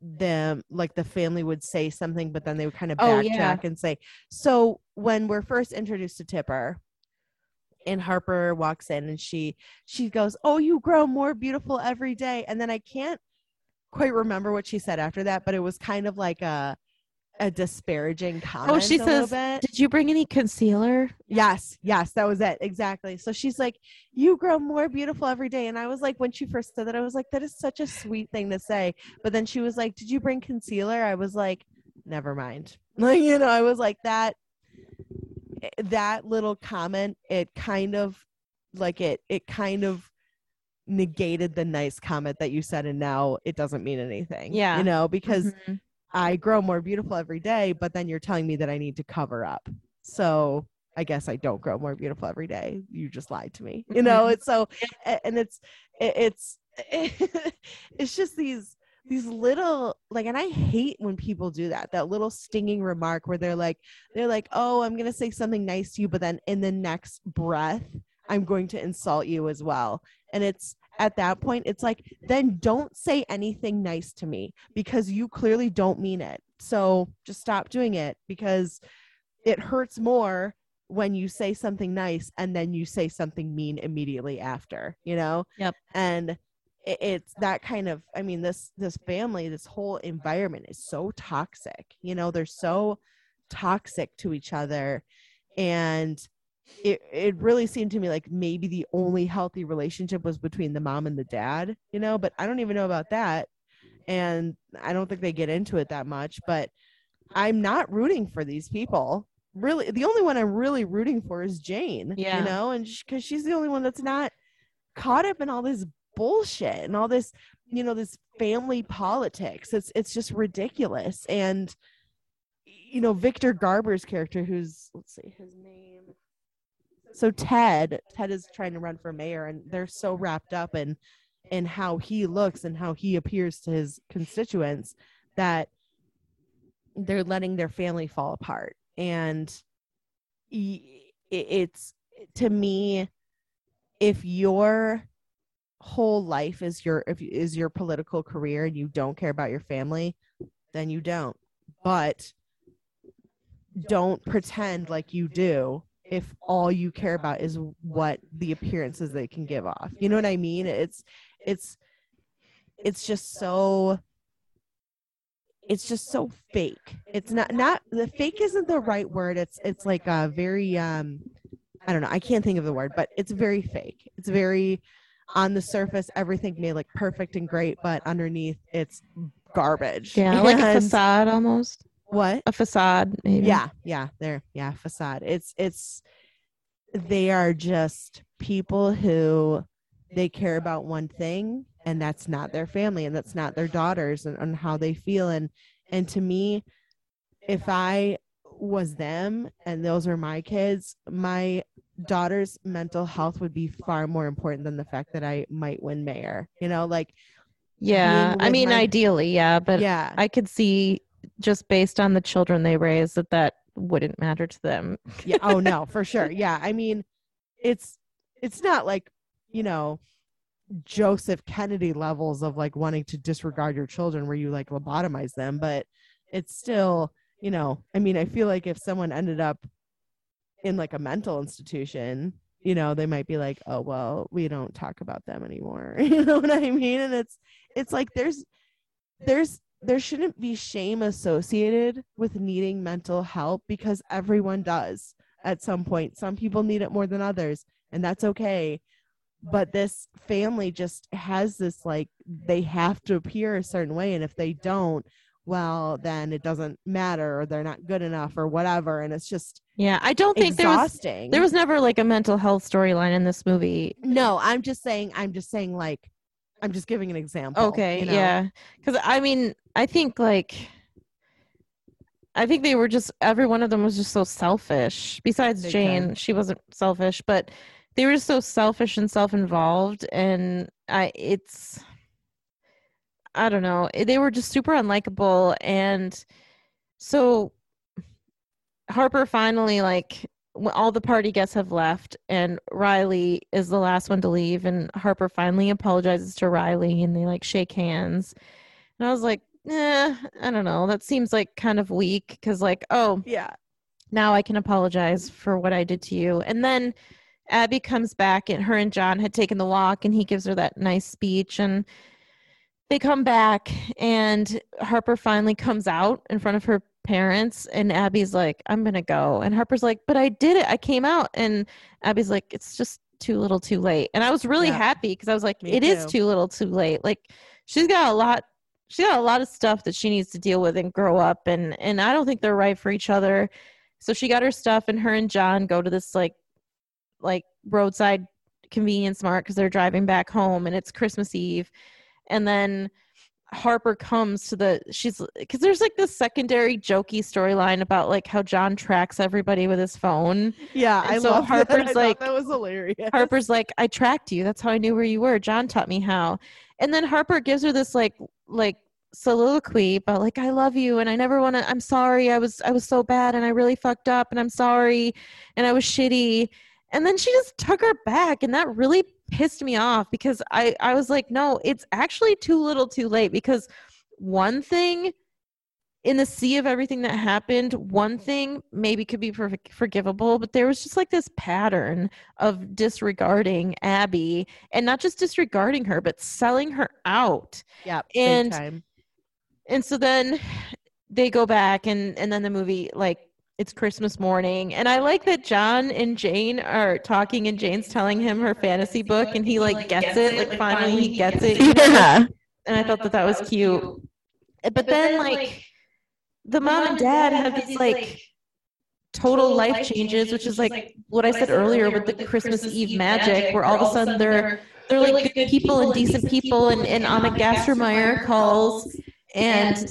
them like the family would say something but then they would kind of Oh, backtrack yeah. and say so when we're first introduced to tipper and harper walks in and she she goes oh you grow more beautiful every day and then i can't quite remember what she said after that but it was kind of like a a disparaging oh, comment Oh, she says. Did you bring any concealer? Yes, yes, that was it. Exactly. So she's like, You grow more beautiful every day. And I was like, when she first said that, I was like, That is such a sweet thing to say. But then she was like, Did you bring concealer? I was like, Never mind. Like, you know, I was like, That that little comment, it kind of like it it kind of negated the nice comment that you said and now it doesn't mean anything. Yeah. You know, because Mhm. I grow more beautiful every day, but then you're telling me that I need to cover up. So I guess I don't grow more beautiful every day. You just lied to me. You know, Mhm. it's so and it's it's it's just these these little like and i hate when people do that that little stinging remark where they're like they're like oh i'm going to say something nice to you but then in the next breath i'm going to insult you as well. And it's at that point it's like then don't say anything nice to me because you clearly don't mean it. So just stop doing it because it hurts more when you say something nice and then you say something mean immediately after you know? Yep. and it, it's that kind of i mean this this family this whole environment is so toxic you know they're so toxic to each other. And it it really seemed to me like maybe the only healthy relationship was between the mom and the dad you know but i don't even know about that. And i don't think they get into it that much but i'm not rooting for these people. Really the only one i'm really rooting for is jane Yeah. you know and because she's the only one that's not caught up in all this bullshit and all this you know this family politics. It's it's just ridiculous. And you know victor garber's character who's let's see his name. So ted ted is trying to run for mayor and they're so wrapped up in in how he looks and how he appears to his constituents that they're letting their family fall apart. And it's to me if your whole life is your if is your political career and you don't care about your family then you don't. But don't pretend like you do if all you care about is what the appearances they can give off. You know what i mean? It's it's it's just so it's just so fake. It's not not the fake isn't the right word. It's it's like a very um i don't know i can't think of the word but it's very fake. It's very on the surface everything may look perfect and great but underneath it's garbage Yeah, like a facade almost. what A facade, maybe. yeah yeah there yeah facade it's it's they are just people who they care about one thing and that's not their family and that's not their daughters and, and how they feel and and to me if i was them and those were my kids my daughter's mental health would be far more important than the fact that i might win mayor you know like Yeah. I mean, my- ideally, yeah, but yeah I could see just based on the children they raise that that wouldn't matter to them. yeah oh no for sure yeah i mean it's it's not like you know joseph kennedy levels of like wanting to disregard your children where you like lobotomize them but it's still you know i mean i feel like if someone ended up in like a mental institution you know they might be like oh well we don't talk about them anymore. You know what i mean? And it's it's like there's there's there shouldn't be shame associated with needing mental help because everyone does at some point. Some people need it more than others and that's okay. But this family just has this like they have to appear a certain way and if they don't well then it doesn't matter or they're not good enough or whatever and it's just Yeah, I don't think there was there was never like a mental health storyline in this movie. no i'm just saying i'm just saying like i'm just giving an example Okay, you know? yeah. Cuz I mean, I think like I think they were just every one of them was just so selfish. Besides Big Jane, she wasn't selfish, but they were just so selfish and self-involved and I it's I don't know. eh, They were just super unlikable and so Harper finally like all the party guests have left and Riley is the last one to leave and Harper finally apologizes to Riley and they like shake hands. And I was like, eh, I don't know. That seems like kind of weak because like, oh, yeah now I can apologize for what I did to you. And then Abby comes back and her and John had taken the walk and he gives her that nice speech and they come back and Harper finally comes out in front of her parents and Abby's like, I'm gonna go. And Harper's like, But I did it. I came out and Abby's like, It's just too little too late. And I was really Yeah. happy because I was like, Me It is too. too little too late. Like she's got a lot she got a lot of stuff that she needs to deal with and grow up and and I don't think they're right for each other. So she got her stuff and her and John go to this like like roadside convenience mart because they're driving back home and it's Christmas Eve. And then Harper comes to the she's because there's like this secondary jokey storyline about like how John tracks everybody with his phone. yeah And i so love Harper's that. Like- that was hilarious Harper's like, I tracked you. That's how I knew where you were. John taught me how. And then Harper gives her this like like soliloquy about like I love you and I never want to I'm sorry I was I was so bad and I really fucked up and I'm sorry and I was shitty and then she just took her back and that really pissed me off because I I was like no it's actually too little too late because one thing in the sea of everything that happened, one thing maybe could be for- forgivable, but there was just like this pattern of disregarding Abby and not just disregarding her, but selling her out. Yeah. And- And so then they go back and and then the movie like it's Christmas morning and I like that John and Jane are talking and Jane's telling him her fantasy book and he like gets it like finally he gets it? Yeah. and I thought that that was cute. But then like the mom and dad have these like total life changes, which is like what I said earlier with the Christmas Eve magic, where all of a sudden they're they're like good people and decent people, and and Anna Gassermeyer calls and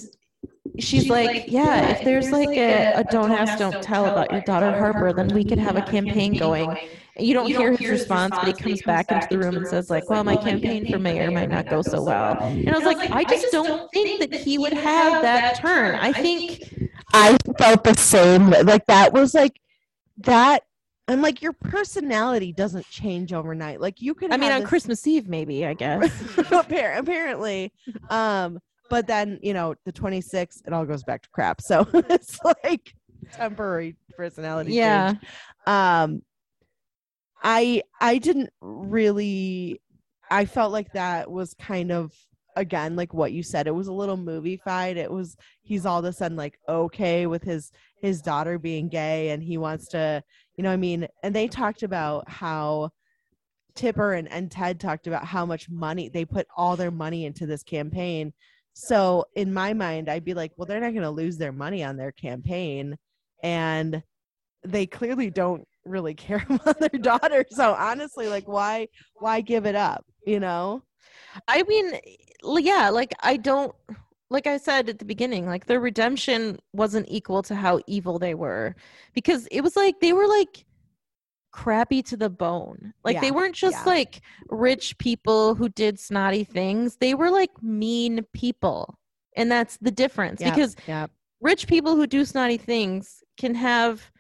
she's like, yeah, if there's like a, a don't ask, don't tell about your daughter Harper, then we could have a campaign going. You don't hear his response, but he comes back into the room and says like, well, my campaign for mayor might not go so well. And I was like, I just don't think that he would have that turn. I think I felt the same. Like that was like that. I'm like your personality doesn't change overnight. Like you can. I mean, on this- Christmas Eve, maybe I guess. Apparently, um, but then you know the 26th, it all goes back to crap. So it's like temporary personality. yeah, change. Um, I I didn't really. I felt like that was kind of again like what you said. It was a little movie fight. It was he's all of a sudden like okay with his his daughter being gay and he wants to you know what I mean and they talked about how Tipper and, and Ted talked about how much money they put all their money into this campaign. So in my mind, I'd be like, well, they're not going to lose their money on their campaign, and they clearly don't really care about their daughter. So honestly, like, why why give it up? You know? I mean, yeah, like I don't. Like I said at the beginning, like their redemption wasn't equal to how evil they were, because it was like they were like crappy to the bone. Like they weren't just yeah. like rich people who did snotty things. They were like mean people. And that's the difference Yep, because yep. rich people who do snotty things can have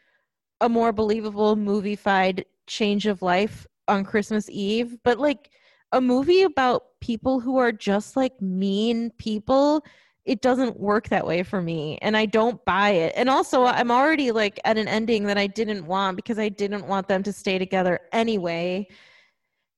a more believable movie-fied change of life on Christmas Eve, but like a movie about people who are just like mean people, it doesn't work that way for me and I don't buy it. And also I'm already like at an ending that I didn't want because I didn't want them to stay together anyway.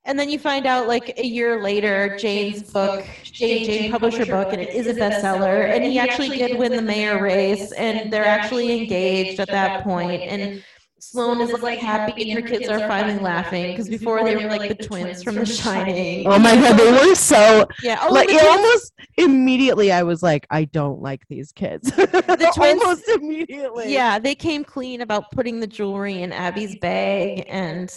And then you find out like a year later, Jane's book, Jane, Jane published her book and it is a bestseller. And he actually did win the mayor race and they're actually engaged at that point. And Sloane is like happy and her kids are finally laughing because before they were like the twins from The Shining. Oh my god, they were so Yeah. Oh, like it almost immediately. I was like, I don't like these kids. The twins- almost immediately. yeah, they came clean about putting the jewelry in Abby's bag and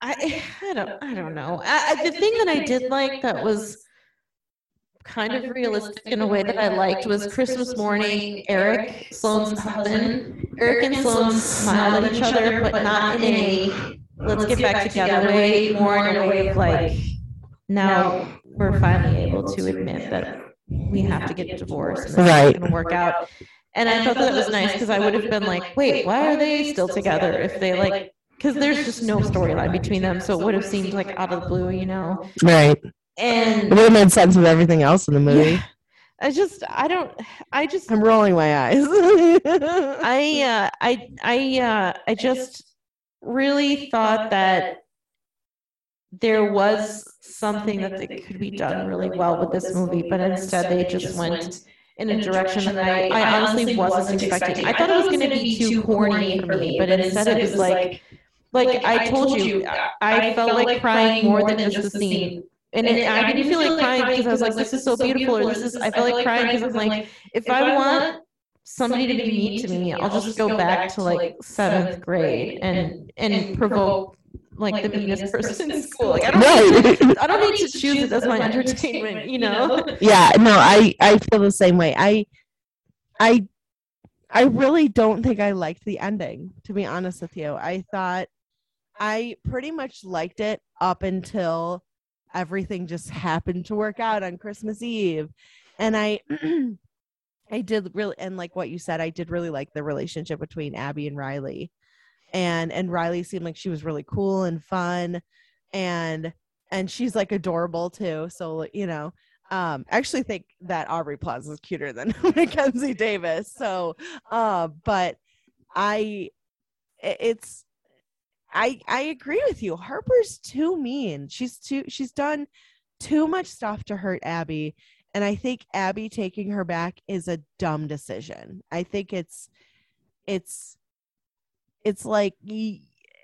I I don't I don't know. I, I- the thing that I did like that was kind of realistic in a way that I liked was Christmas morning. Eric, Sloane's husband, Eric and Sloane smiled at each other, but not in a let's get back together way, more in a way of like now we're finally able to admit that we have to get divorced and it's Right. going to work out. And I thought that was nice because I would have been like, wait, why are they still together if they like? Because there's just no storyline between them, so it would have seemed like out of the blue, you know. right. It would have made sense with everything else in the movie. yeah, I just, I don't, I just, I'm rolling my eyes. I, uh, I, I, uh, I just really thought that there was something that they could be done really well with this movie, but instead they just went in a direction that I, I honestly wasn't expecting. I thought it was going to be too corny for me, but instead it was like, like I told you, I felt like crying more than just the scene. And it, I didn't feel like crying because I was like, this is so beautiful, or this is, I felt like crying because I'm like, if I want somebody to be mean to me, I'll just go back to like seventh grade and, and provoke like the meanest person in school. Like, I don't, need to, I don't need to choose it as my entertainment, you know? yeah, no, I I feel the same way. I I I really don't think I liked the ending, to be honest with you. I thought I pretty much liked it up until everything just happened to work out on Christmas Eve. and I I did really and like what you said, I did really like the relationship between Abby and Riley. And and Riley seemed like she was really cool and fun and and she's like adorable too. So you know, um I actually think that Aubrey Plaza is cuter than Mackenzie Davis. So uh but I i- it's I I agree with you. Harper's too mean. She's too she's done too much stuff to hurt Abby and I think Abby taking her back is a dumb decision. I think it's it's it's like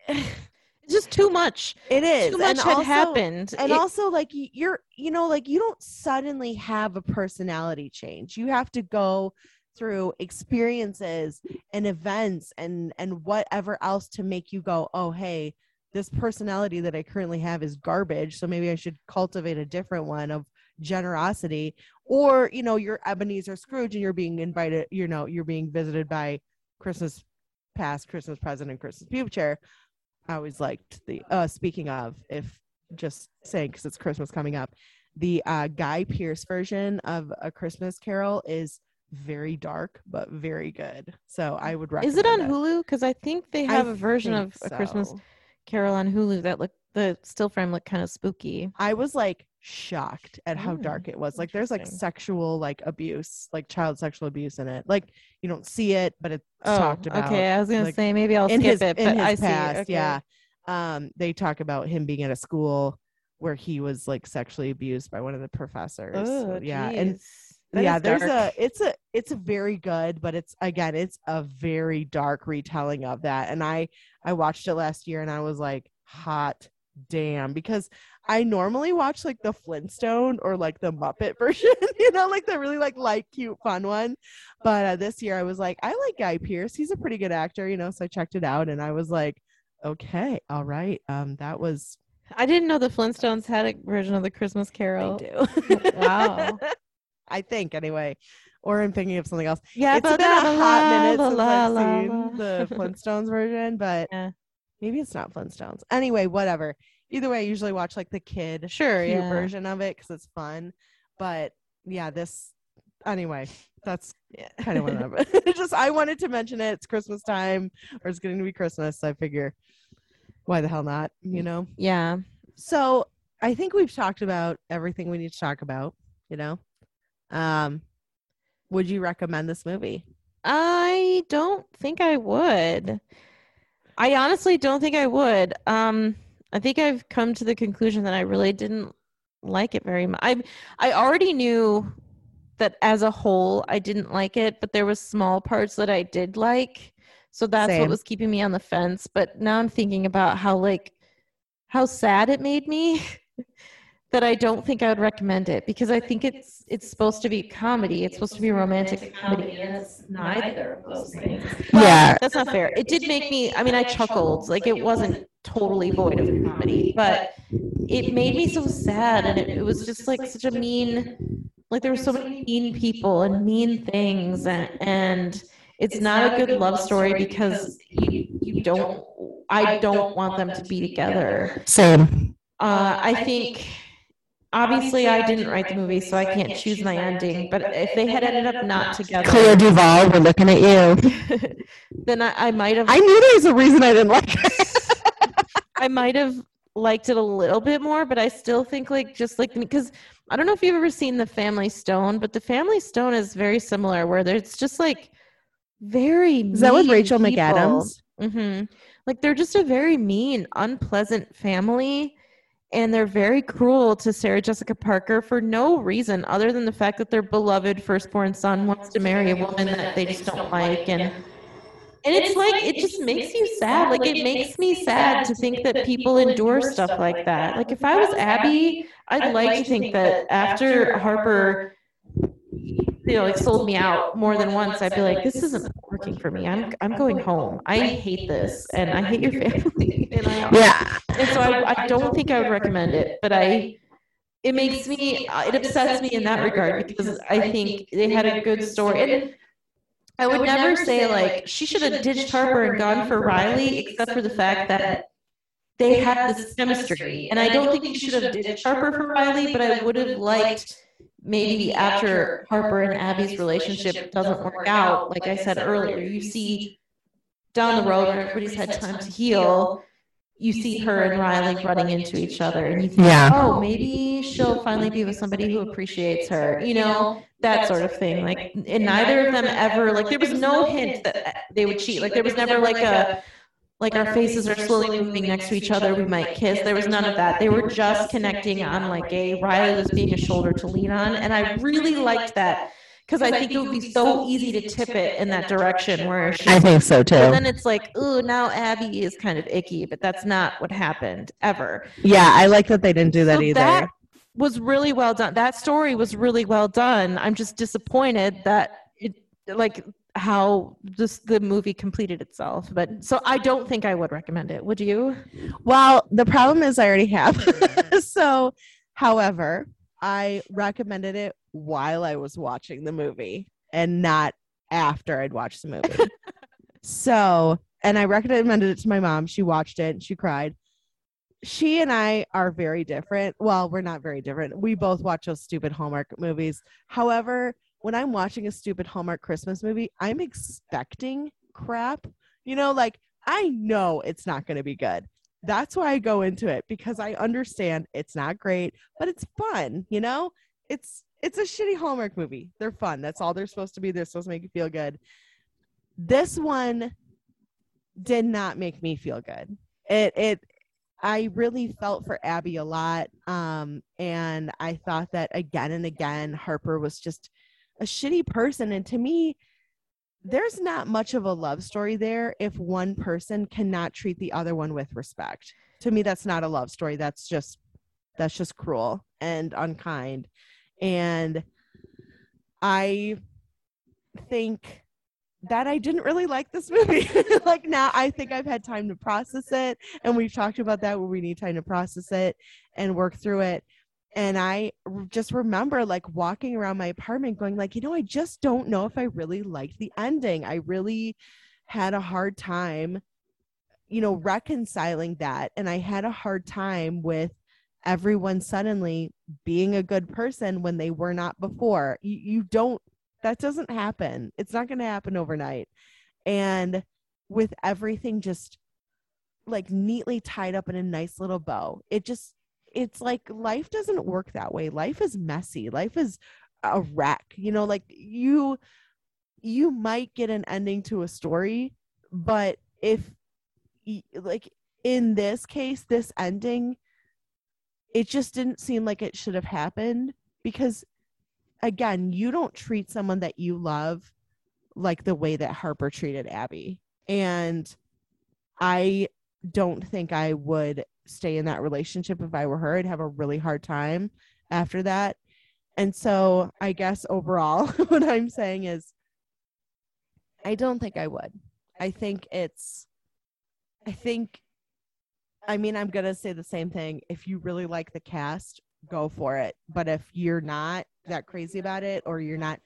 It's just too much. it is Too much and had also, happened. and It- also like you're you know like you don't suddenly have a personality change. You have to go through experiences and events and and whatever else to make you go, "Oh, hey, this personality that I currently have is garbage, so maybe I should cultivate a different one of generosity." Or, you know, you're Ebenezer Scrooge and you're being invited, you know, you're being visited by Christmas past, Christmas present, and Christmas future. I always liked the uh speaking of if just saying because it's Christmas coming up, the uh Guy Pearce version of a Christmas Carol is very dark but very good. So I would recommend Is it on Hulu? Because I think they have a version of think a Christmas. Carol on Hulu that look the still frame looked kind of spooky. I was like shocked at how Mm, dark it was. Like there's like sexual like abuse, like child sexual abuse in it. Like you don't see it, but it's talked about. Oh, okay. I was gonna like, say maybe I'll skip his it, but I his see. past, okay. yeah. Um, they talk about him being at a school where he was like sexually abused by one of the professors. Oh, yeah, and jeez. That yeah, there's a it's a it's a very good, but it's again it's a very dark retelling of that. And I I watched it last year and I was like, hot damn, because I normally watch like the Flintstone or like the Muppet version, you know, like the really like light, cute, fun one. But uh, this year I was like, I like Guy Pearce. He's a pretty good actor, you know. So I checked it out and I was like, okay, all right. Um, that was I didn't know the Flintstones had a version of the Christmas Carol. they do. Wow. I think anyway. Or I'm thinking of something else. Yeah, it's been a hot minute la, since la, I've seen the Flintstones version, but Yeah. maybe it's not Flintstones. Anyway, whatever. Either way, I usually watch like the kid Sure, yeah. version of it because it's fun. But yeah, this anyway, that's Yeah. kind of whatever. Just I wanted to mention it. It's Christmas time, or it's going to be Christmas. So I figure, why the hell not? You know. yeah. So I think we've talked about everything we need to talk about. You know, um, would you recommend this movie? I don't think I would. I honestly don't think I would. Um, I think I've come to the conclusion that I really didn't like it very much. I I already knew that as a whole I didn't like it, but there was small parts that I did like. So that's Same. what was keeping me on the fence. But now I'm thinking about how like how sad it made me that I don't think I would recommend it because I think it's it's supposed to be comedy. It's supposed to be romantic comedy, and it's neither of those things. Well, Yeah. that's not fair. It did make me. I mean, I chuckled. Like it wasn't totally void of comedy, but it made me so sad, and it, it was just like such a mean. Like there were so many mean people and mean things, and and it's not a good love story because you you don't. I don't want them to be together. Same. Uh, I think obviously I didn't write the movie, so I can't choose my ending. But if they had ended up not together, Clea Duvall, we're looking at you. then I, I might have I knew there was a reason I didn't like it. I might have liked it a little bit more, but I still think like just like because I don't know if you've ever seen The Family Stone, but The Family Stone is very similar, where it's just like very. Is that with Rachel people. McAdams? hmm Like they're just a very mean, unpleasant family, and they're very cruel to Sarah Jessica Parker for no reason other than the fact that their beloved firstborn son wants to marry a woman that they just don't like, and and it's like it just makes you sad. Like it makes me sad to think that people endure stuff like that. Like if I was Abby, I'd like to think that after Harper you know, like sold me out more than once, I'd be like, this isn't working for me. I'm I'm going home. I hate this, and I hate your family. and I, Yeah. and so I, I don't think I would recommend it, but I, it makes me, uh, it upsets me in that regard because I think they had a good story. And I would never say like she should have ditched Harper and gone for Riley, except for the fact that they had this chemistry. And I don't think she should have ditched Harper for Riley, but I would have liked maybe after Harper and Abby's relationship doesn't work out, like I said earlier, you see down the road when everybody's had time to heal, you see her and Riley running into each other, and you think, Yeah. oh, maybe she'll finally be with somebody who appreciates her, you know, that sort of thing. Like, and neither of them ever, like, there was no hint that they would cheat. Like, there was never like a, like our faces are slowly moving next to each other, we might kiss. There was none of that. They were just connecting on like a Riley was being a shoulder to lean on, and I really liked that because I think it would be so easy to tip it in that direction where she's I think so too. And then it's like, oh, now Abby is kind of icky, but that's not what happened ever. Yeah, I like that they didn't do that So either. that was really well done. That story was really well done. I'm just disappointed that it like how this the movie completed itself. But so I don't think I would recommend it. Would you? Well, the problem is I already have. so, however, I recommended it while I was watching the movie and not after I'd watched the movie. so, and I recommended it to my mom. She watched it and she cried. She and I are very different. Well, we're not very different. We both watch those stupid Hallmark movies. However, when I'm watching a stupid Hallmark Christmas movie, I'm expecting crap. You know, like I know it's not going to be good that's why I go into it because I understand it's not great, but it's fun, you know? It's it's a shitty Hallmark movie. They're fun. That's all they're supposed to be. They're supposed to make you feel good. This one did not make me feel good. It it I really felt for Abby a lot. Um and I thought that again and again Harper was just a shitty person and to me there's not much of a love story there if one person cannot treat the other one with respect. To me, that's not a love story. That's just that's just cruel and unkind. And I think that I didn't really like this movie. like now I think I've had time to process it. And we've talked about that where we need time to process it and work through it and i just remember like walking around my apartment going like you know i just don't know if i really liked the ending. I really had a hard time you know reconciling that and i had a hard time with everyone suddenly being a good person when they were not before. You, you don't that doesn't happen. It's not going to happen overnight. And with everything just like neatly tied up in a nice little bow it just it's like life doesn't work that way. Life is messy. Life is a wreck you know like you you might get an ending to a story but if like in this case this ending it just didn't seem like it should have happened because again you don't treat someone that you love like the way that harper treated abby. And i don't think i would stay in that relationship if I were her. I'd have a really hard time after that. And so I guess overall, what I'm saying is, I don't think I would. I think it's, I think, I mean, I'm going to say the same thing. If you really like the cast, go for it. But if you're not that crazy about it or you're not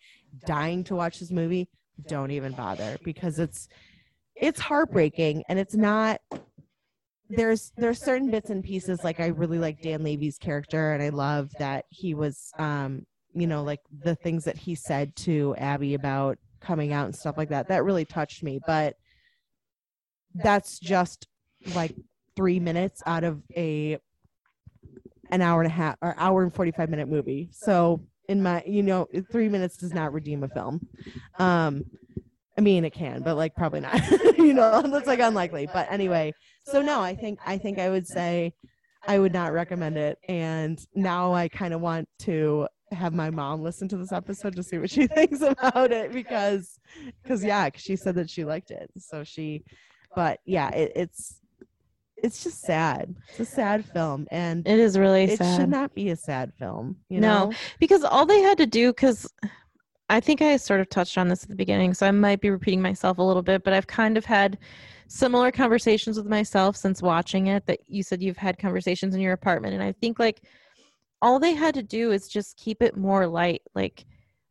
dying to watch this movie, don't even bother because it's, it's heartbreaking and it's not there's there's certain bits and pieces like I really like Dan Levy's character and I love that he was um you know like the things that he said to Abby about coming out and stuff like that that really touched me but that's just like 3 minutes out of a an hour and a half or hour and 45 minute movie. So in my you know 3 minutes does not redeem a film. Um I mean it can but like probably not. You know that's like unlikely. But anyway so no i think i think i would say i would not recommend it. And now i kind of want to have my mom listen to this episode to see what she thinks about it because because yeah 'cause she said that she liked it. So she but yeah it, it's it's just sad. It's a sad film and It is really it sad. should not be a sad film you No. know? because all they had to do because i think i sort of touched on this at the beginning so i might be repeating myself a little bit but i've kind of had similar conversations with myself since watching it that you said you've had conversations in your apartment and i think like all they had to do is just keep it more light like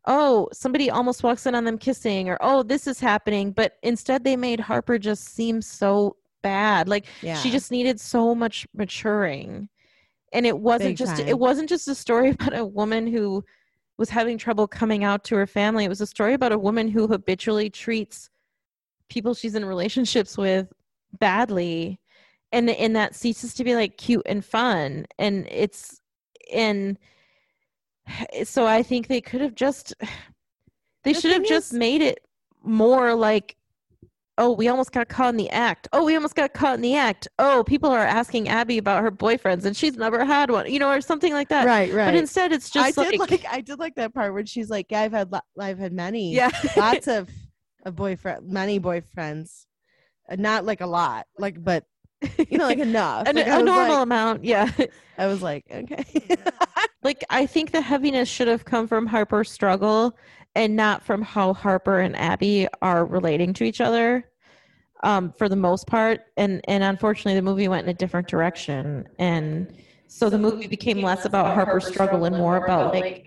oh somebody almost walks in on them kissing or oh this is happening but instead they made harper just seem so bad like yeah she just needed so much maturing and it wasn't Big just time. it wasn't just a story about a woman who was having trouble coming out to her family. It was a story about a woman who habitually treats people she's in relationships with badly and and that ceases to be like cute and fun and it's and so i think they could have just they The should have just is- made it more like oh we almost got caught in the act. Oh we almost got caught in the act. Oh people are asking abby about her boyfriends and she's never had one you know or something like that. Right, right. but instead it's just I like, did like I did like that part where she's like, "Yeah, I've had lo- I've had many, yeah. Lots of of boyfriend, many boyfriends, Uh, not like a lot, like but you know, like enough. a, Like, a normal like- amount yeah. I was like, okay, like I think the heaviness should have come from Harper's struggle and not from how Harper and Abby are relating to each other um for the most part and and unfortunately the movie went in a different direction. And so the movie became less about Harper's struggle and more about like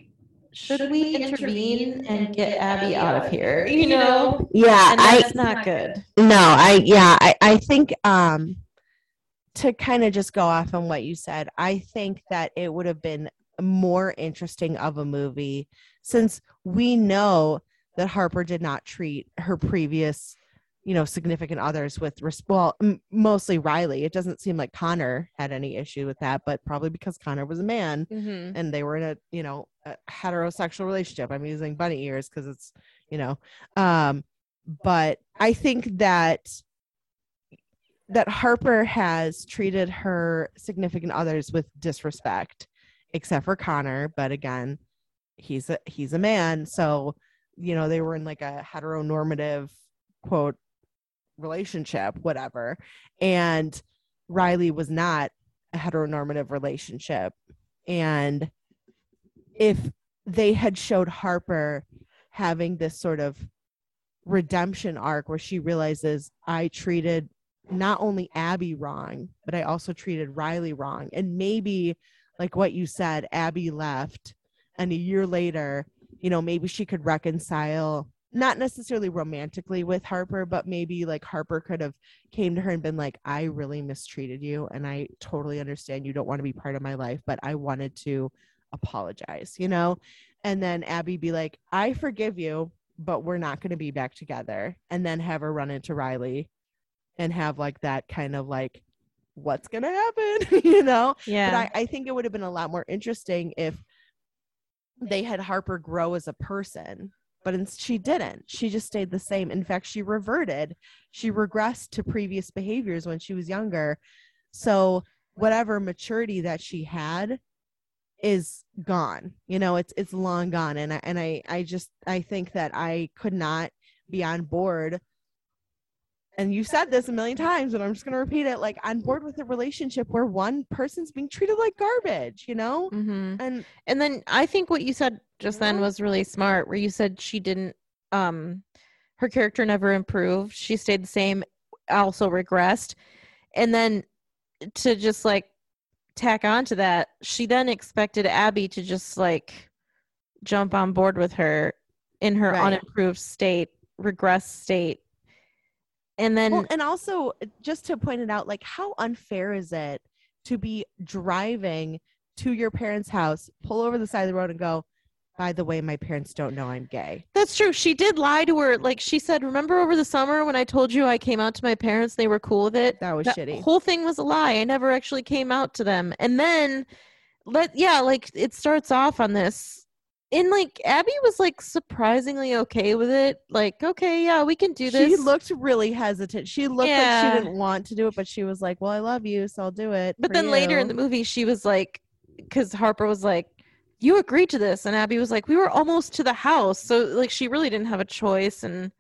should we intervene and get Abby out of here you know? Yeah, and that's not good. No, I yeah, I, I think um to kind of just go off on what you said, I think that it would have been more interesting of a movie since we know that Harper did not treat her previous, you know, significant others with well, m- mostly Riley. It doesn't seem like Connor had any issue with that, but probably because Connor was a man mm-hmm. and they were in a you know a heterosexual relationship i'm using bunny ears because it's you know um but i think that that harper has treated her significant others with disrespect except for connor but again he's a he's a man so you know they were in like a heteronormative quote relationship whatever and riley was not a heteronormative relationship and if they had showed Harper having this sort of redemption arc where she realizes I treated not only Abby wrong, but I also treated Riley wrong. And maybe, like what you said, Abby left, and a year later, you know, maybe she could reconcile, not necessarily romantically with Harper, but maybe like Harper could have came to her and been like, I really mistreated you, and I totally understand you don't want to be part of my life, but I wanted to apologize, you know? And then Abby be like, I forgive you, but we're not going to be back together. And then have her run into Riley and have like that kind of like, what's going to happen, you know? yeah But I, I think it would have been a lot more interesting if they had Harper grow as a person. But ins- she didn't. She just stayed the same. In fact, she reverted. She regressed to previous behaviors when she was younger. So whatever maturity that she had is gone. You know, it's it's long gone. And I and I I just I think that I could not be on board. And you said this a million times, but I'm just gonna repeat it. Like on board with a relationship where one person's being treated like garbage, you know? mm-hmm. And And then I think what you said just then was really smart, where you said she didn't, um, her character never improved. She stayed the same, also regressed. And then to just like tack on to that, she then expected Abby to just like jump on board with her in her Right. unimproved state, regress state. And then, well, and also uh, just to point it out, like how unfair is it to be driving to your parents' house, pull over the side of the road and go, by the way, my parents don't know I'm gay. That's true. She did lie to her. Like she said, remember over the summer when I told you I came out to my parents, they were cool with it. That was that shitty. whole thing was a lie. I never actually came out to them. And then let yeah, like it starts off on this. And like Abby was like surprisingly okay with it. Like, okay, yeah, we can do this. She looked really hesitant. She looked like she didn't want to do it, but she was like, "Well, I love you, so I'll do it." but then later in the movie, she was like, because Harper was like, "You agreed to this," and Abby was like, "We were almost to the house." So like, she really didn't have a choice, and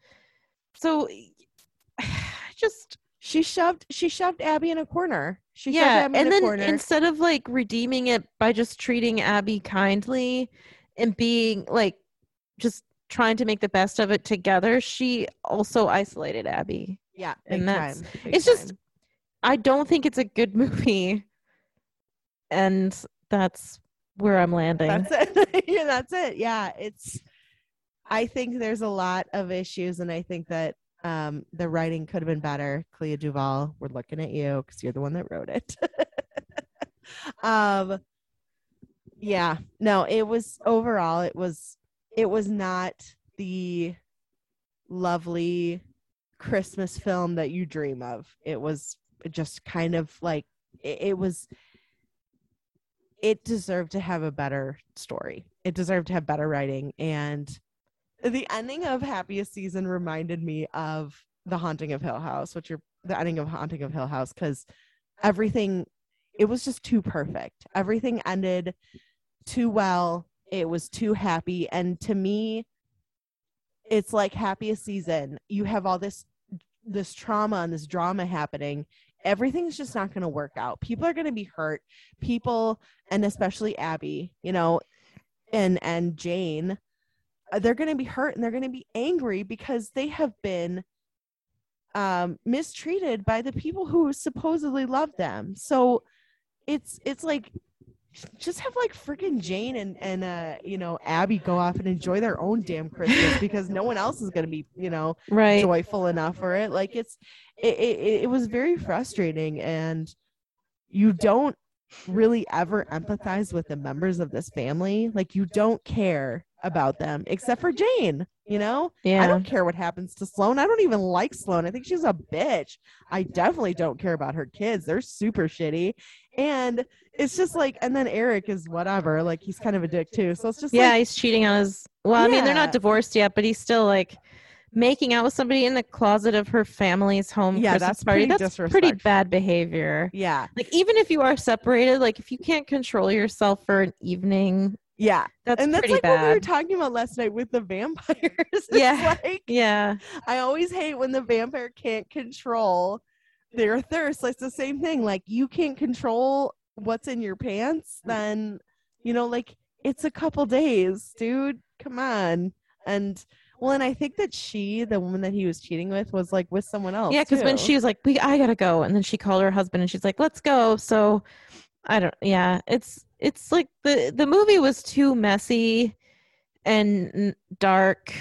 so just she shoved she shoved Abby in a corner. She shoved yeah Abby in and then corner. instead of like redeeming it by just treating abby kindly and being like just trying to make the best of it together she also isolated abby yeah, and that's- time, it's just- i don't think it's a good movie and that's where i'm landing That's it. yeah, that's it. Yeah, it's. I think there's a lot of issues, and I think that um, the writing could have been better. Clea DuVall, we're looking at you because you're the one that wrote it. um, yeah. No it was overall it was it was not the lovely christmas film that you dream of. It was just kind of like it, it was it deserved to have a better story. It deserved to have better writing. And the ending of happiest season reminded me of the haunting of hill house which are the ending of haunting of hill house because everything it was just too perfect. Everything ended too well. It was too happy. And to me, it's like happiest season. You have all this this trauma and this drama happening. Everything's just not going to work out. People are going to be hurt. People, and especially Abby, you know, and and Jane, uh, they're going to be hurt and they're going to be angry because they have been um mistreated by the people who supposedly love them. So it's it's like just have like freaking Jane and and uh you know Abby go off and enjoy their own damn Christmas because no one else is gonna be you know Right. joyful enough for it. Like it's it, it it was very frustrating and you don't really ever empathize with the members of this family. Like you don't care about them except for Jane, you know? yeah. I don't care what happens to Sloane. I don't even like Sloane. I think she's a bitch. I definitely don't care about her kids. They're super shitty. And it's just like, and then Eric is whatever. Like he's kind of a dick too. So it's just Yeah, like, he's cheating on his. Well, I mean, they're not divorced yet, but he's still like making out with somebody in the closet of her family's home Yeah, Christmas that's party. pretty That's pretty bad behavior. yeah, Like even if you are separated, like if you can't control yourself for an evening, yeah. that's and that's like what we were talking about last night with the vampires. Yeah. like, yeah, I always hate when the vampire can't control their thirst. It's the same thing. Like you can't control what's in your pants, mm. then you know, like it's a couple days, dude. Come on. And well, and I think that she, the woman that he was cheating with, was like with someone else. yeah. Because when she was like, "We, I gotta go," and then she called her husband, and she's like, "Let's go." So, I don't. Yeah, it's it's like the the movie was too messy and dark.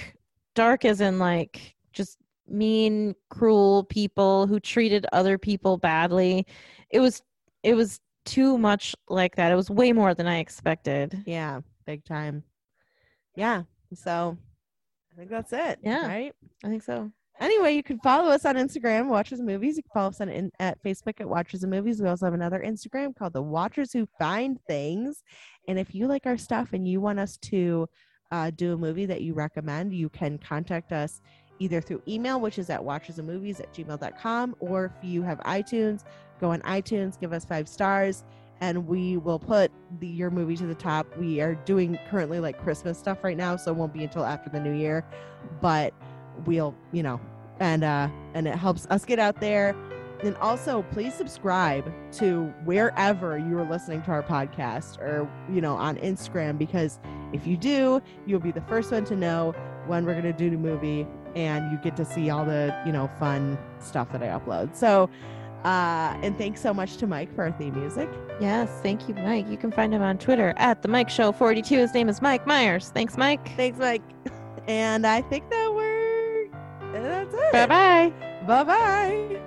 Dark as in like just mean, cruel people who treated other people badly. It was it was too much like that. It was way more than I expected. yeah, big time. Yeah. So I think that's it. Yeah. Right. I think so. Anyway, you can follow us on Instagram, Watchers Movies. You can follow us on in, at Facebook at Watchers and Movies. We also have another Instagram called The Watchers Who Find Things. And if you like our stuff and you want us to uh, do a movie that you recommend, you can contact us either through email, which is at watchersandmovies at gmail.com, or if you have iTunes, go on iTunes, give us five stars, and we will put the, your movie to the top. We are doing currently like Christmas stuff right now, so it won't be until after the new year. But we'll you know and uh and it helps us get out there and also please subscribe to wherever you are listening to our podcast or you know on instagram because if you do you'll be the first one to know when we're going to do the movie and you get to see all the you know fun stuff that i upload so uh and thanks so much to mike for our theme music Yes, thank you, Mike. You can find him on Twitter at the Mike Show 42. His name is Mike Myers. Thanks, Mike. thanks mike and i think that we're that's it Bye bye. bye bye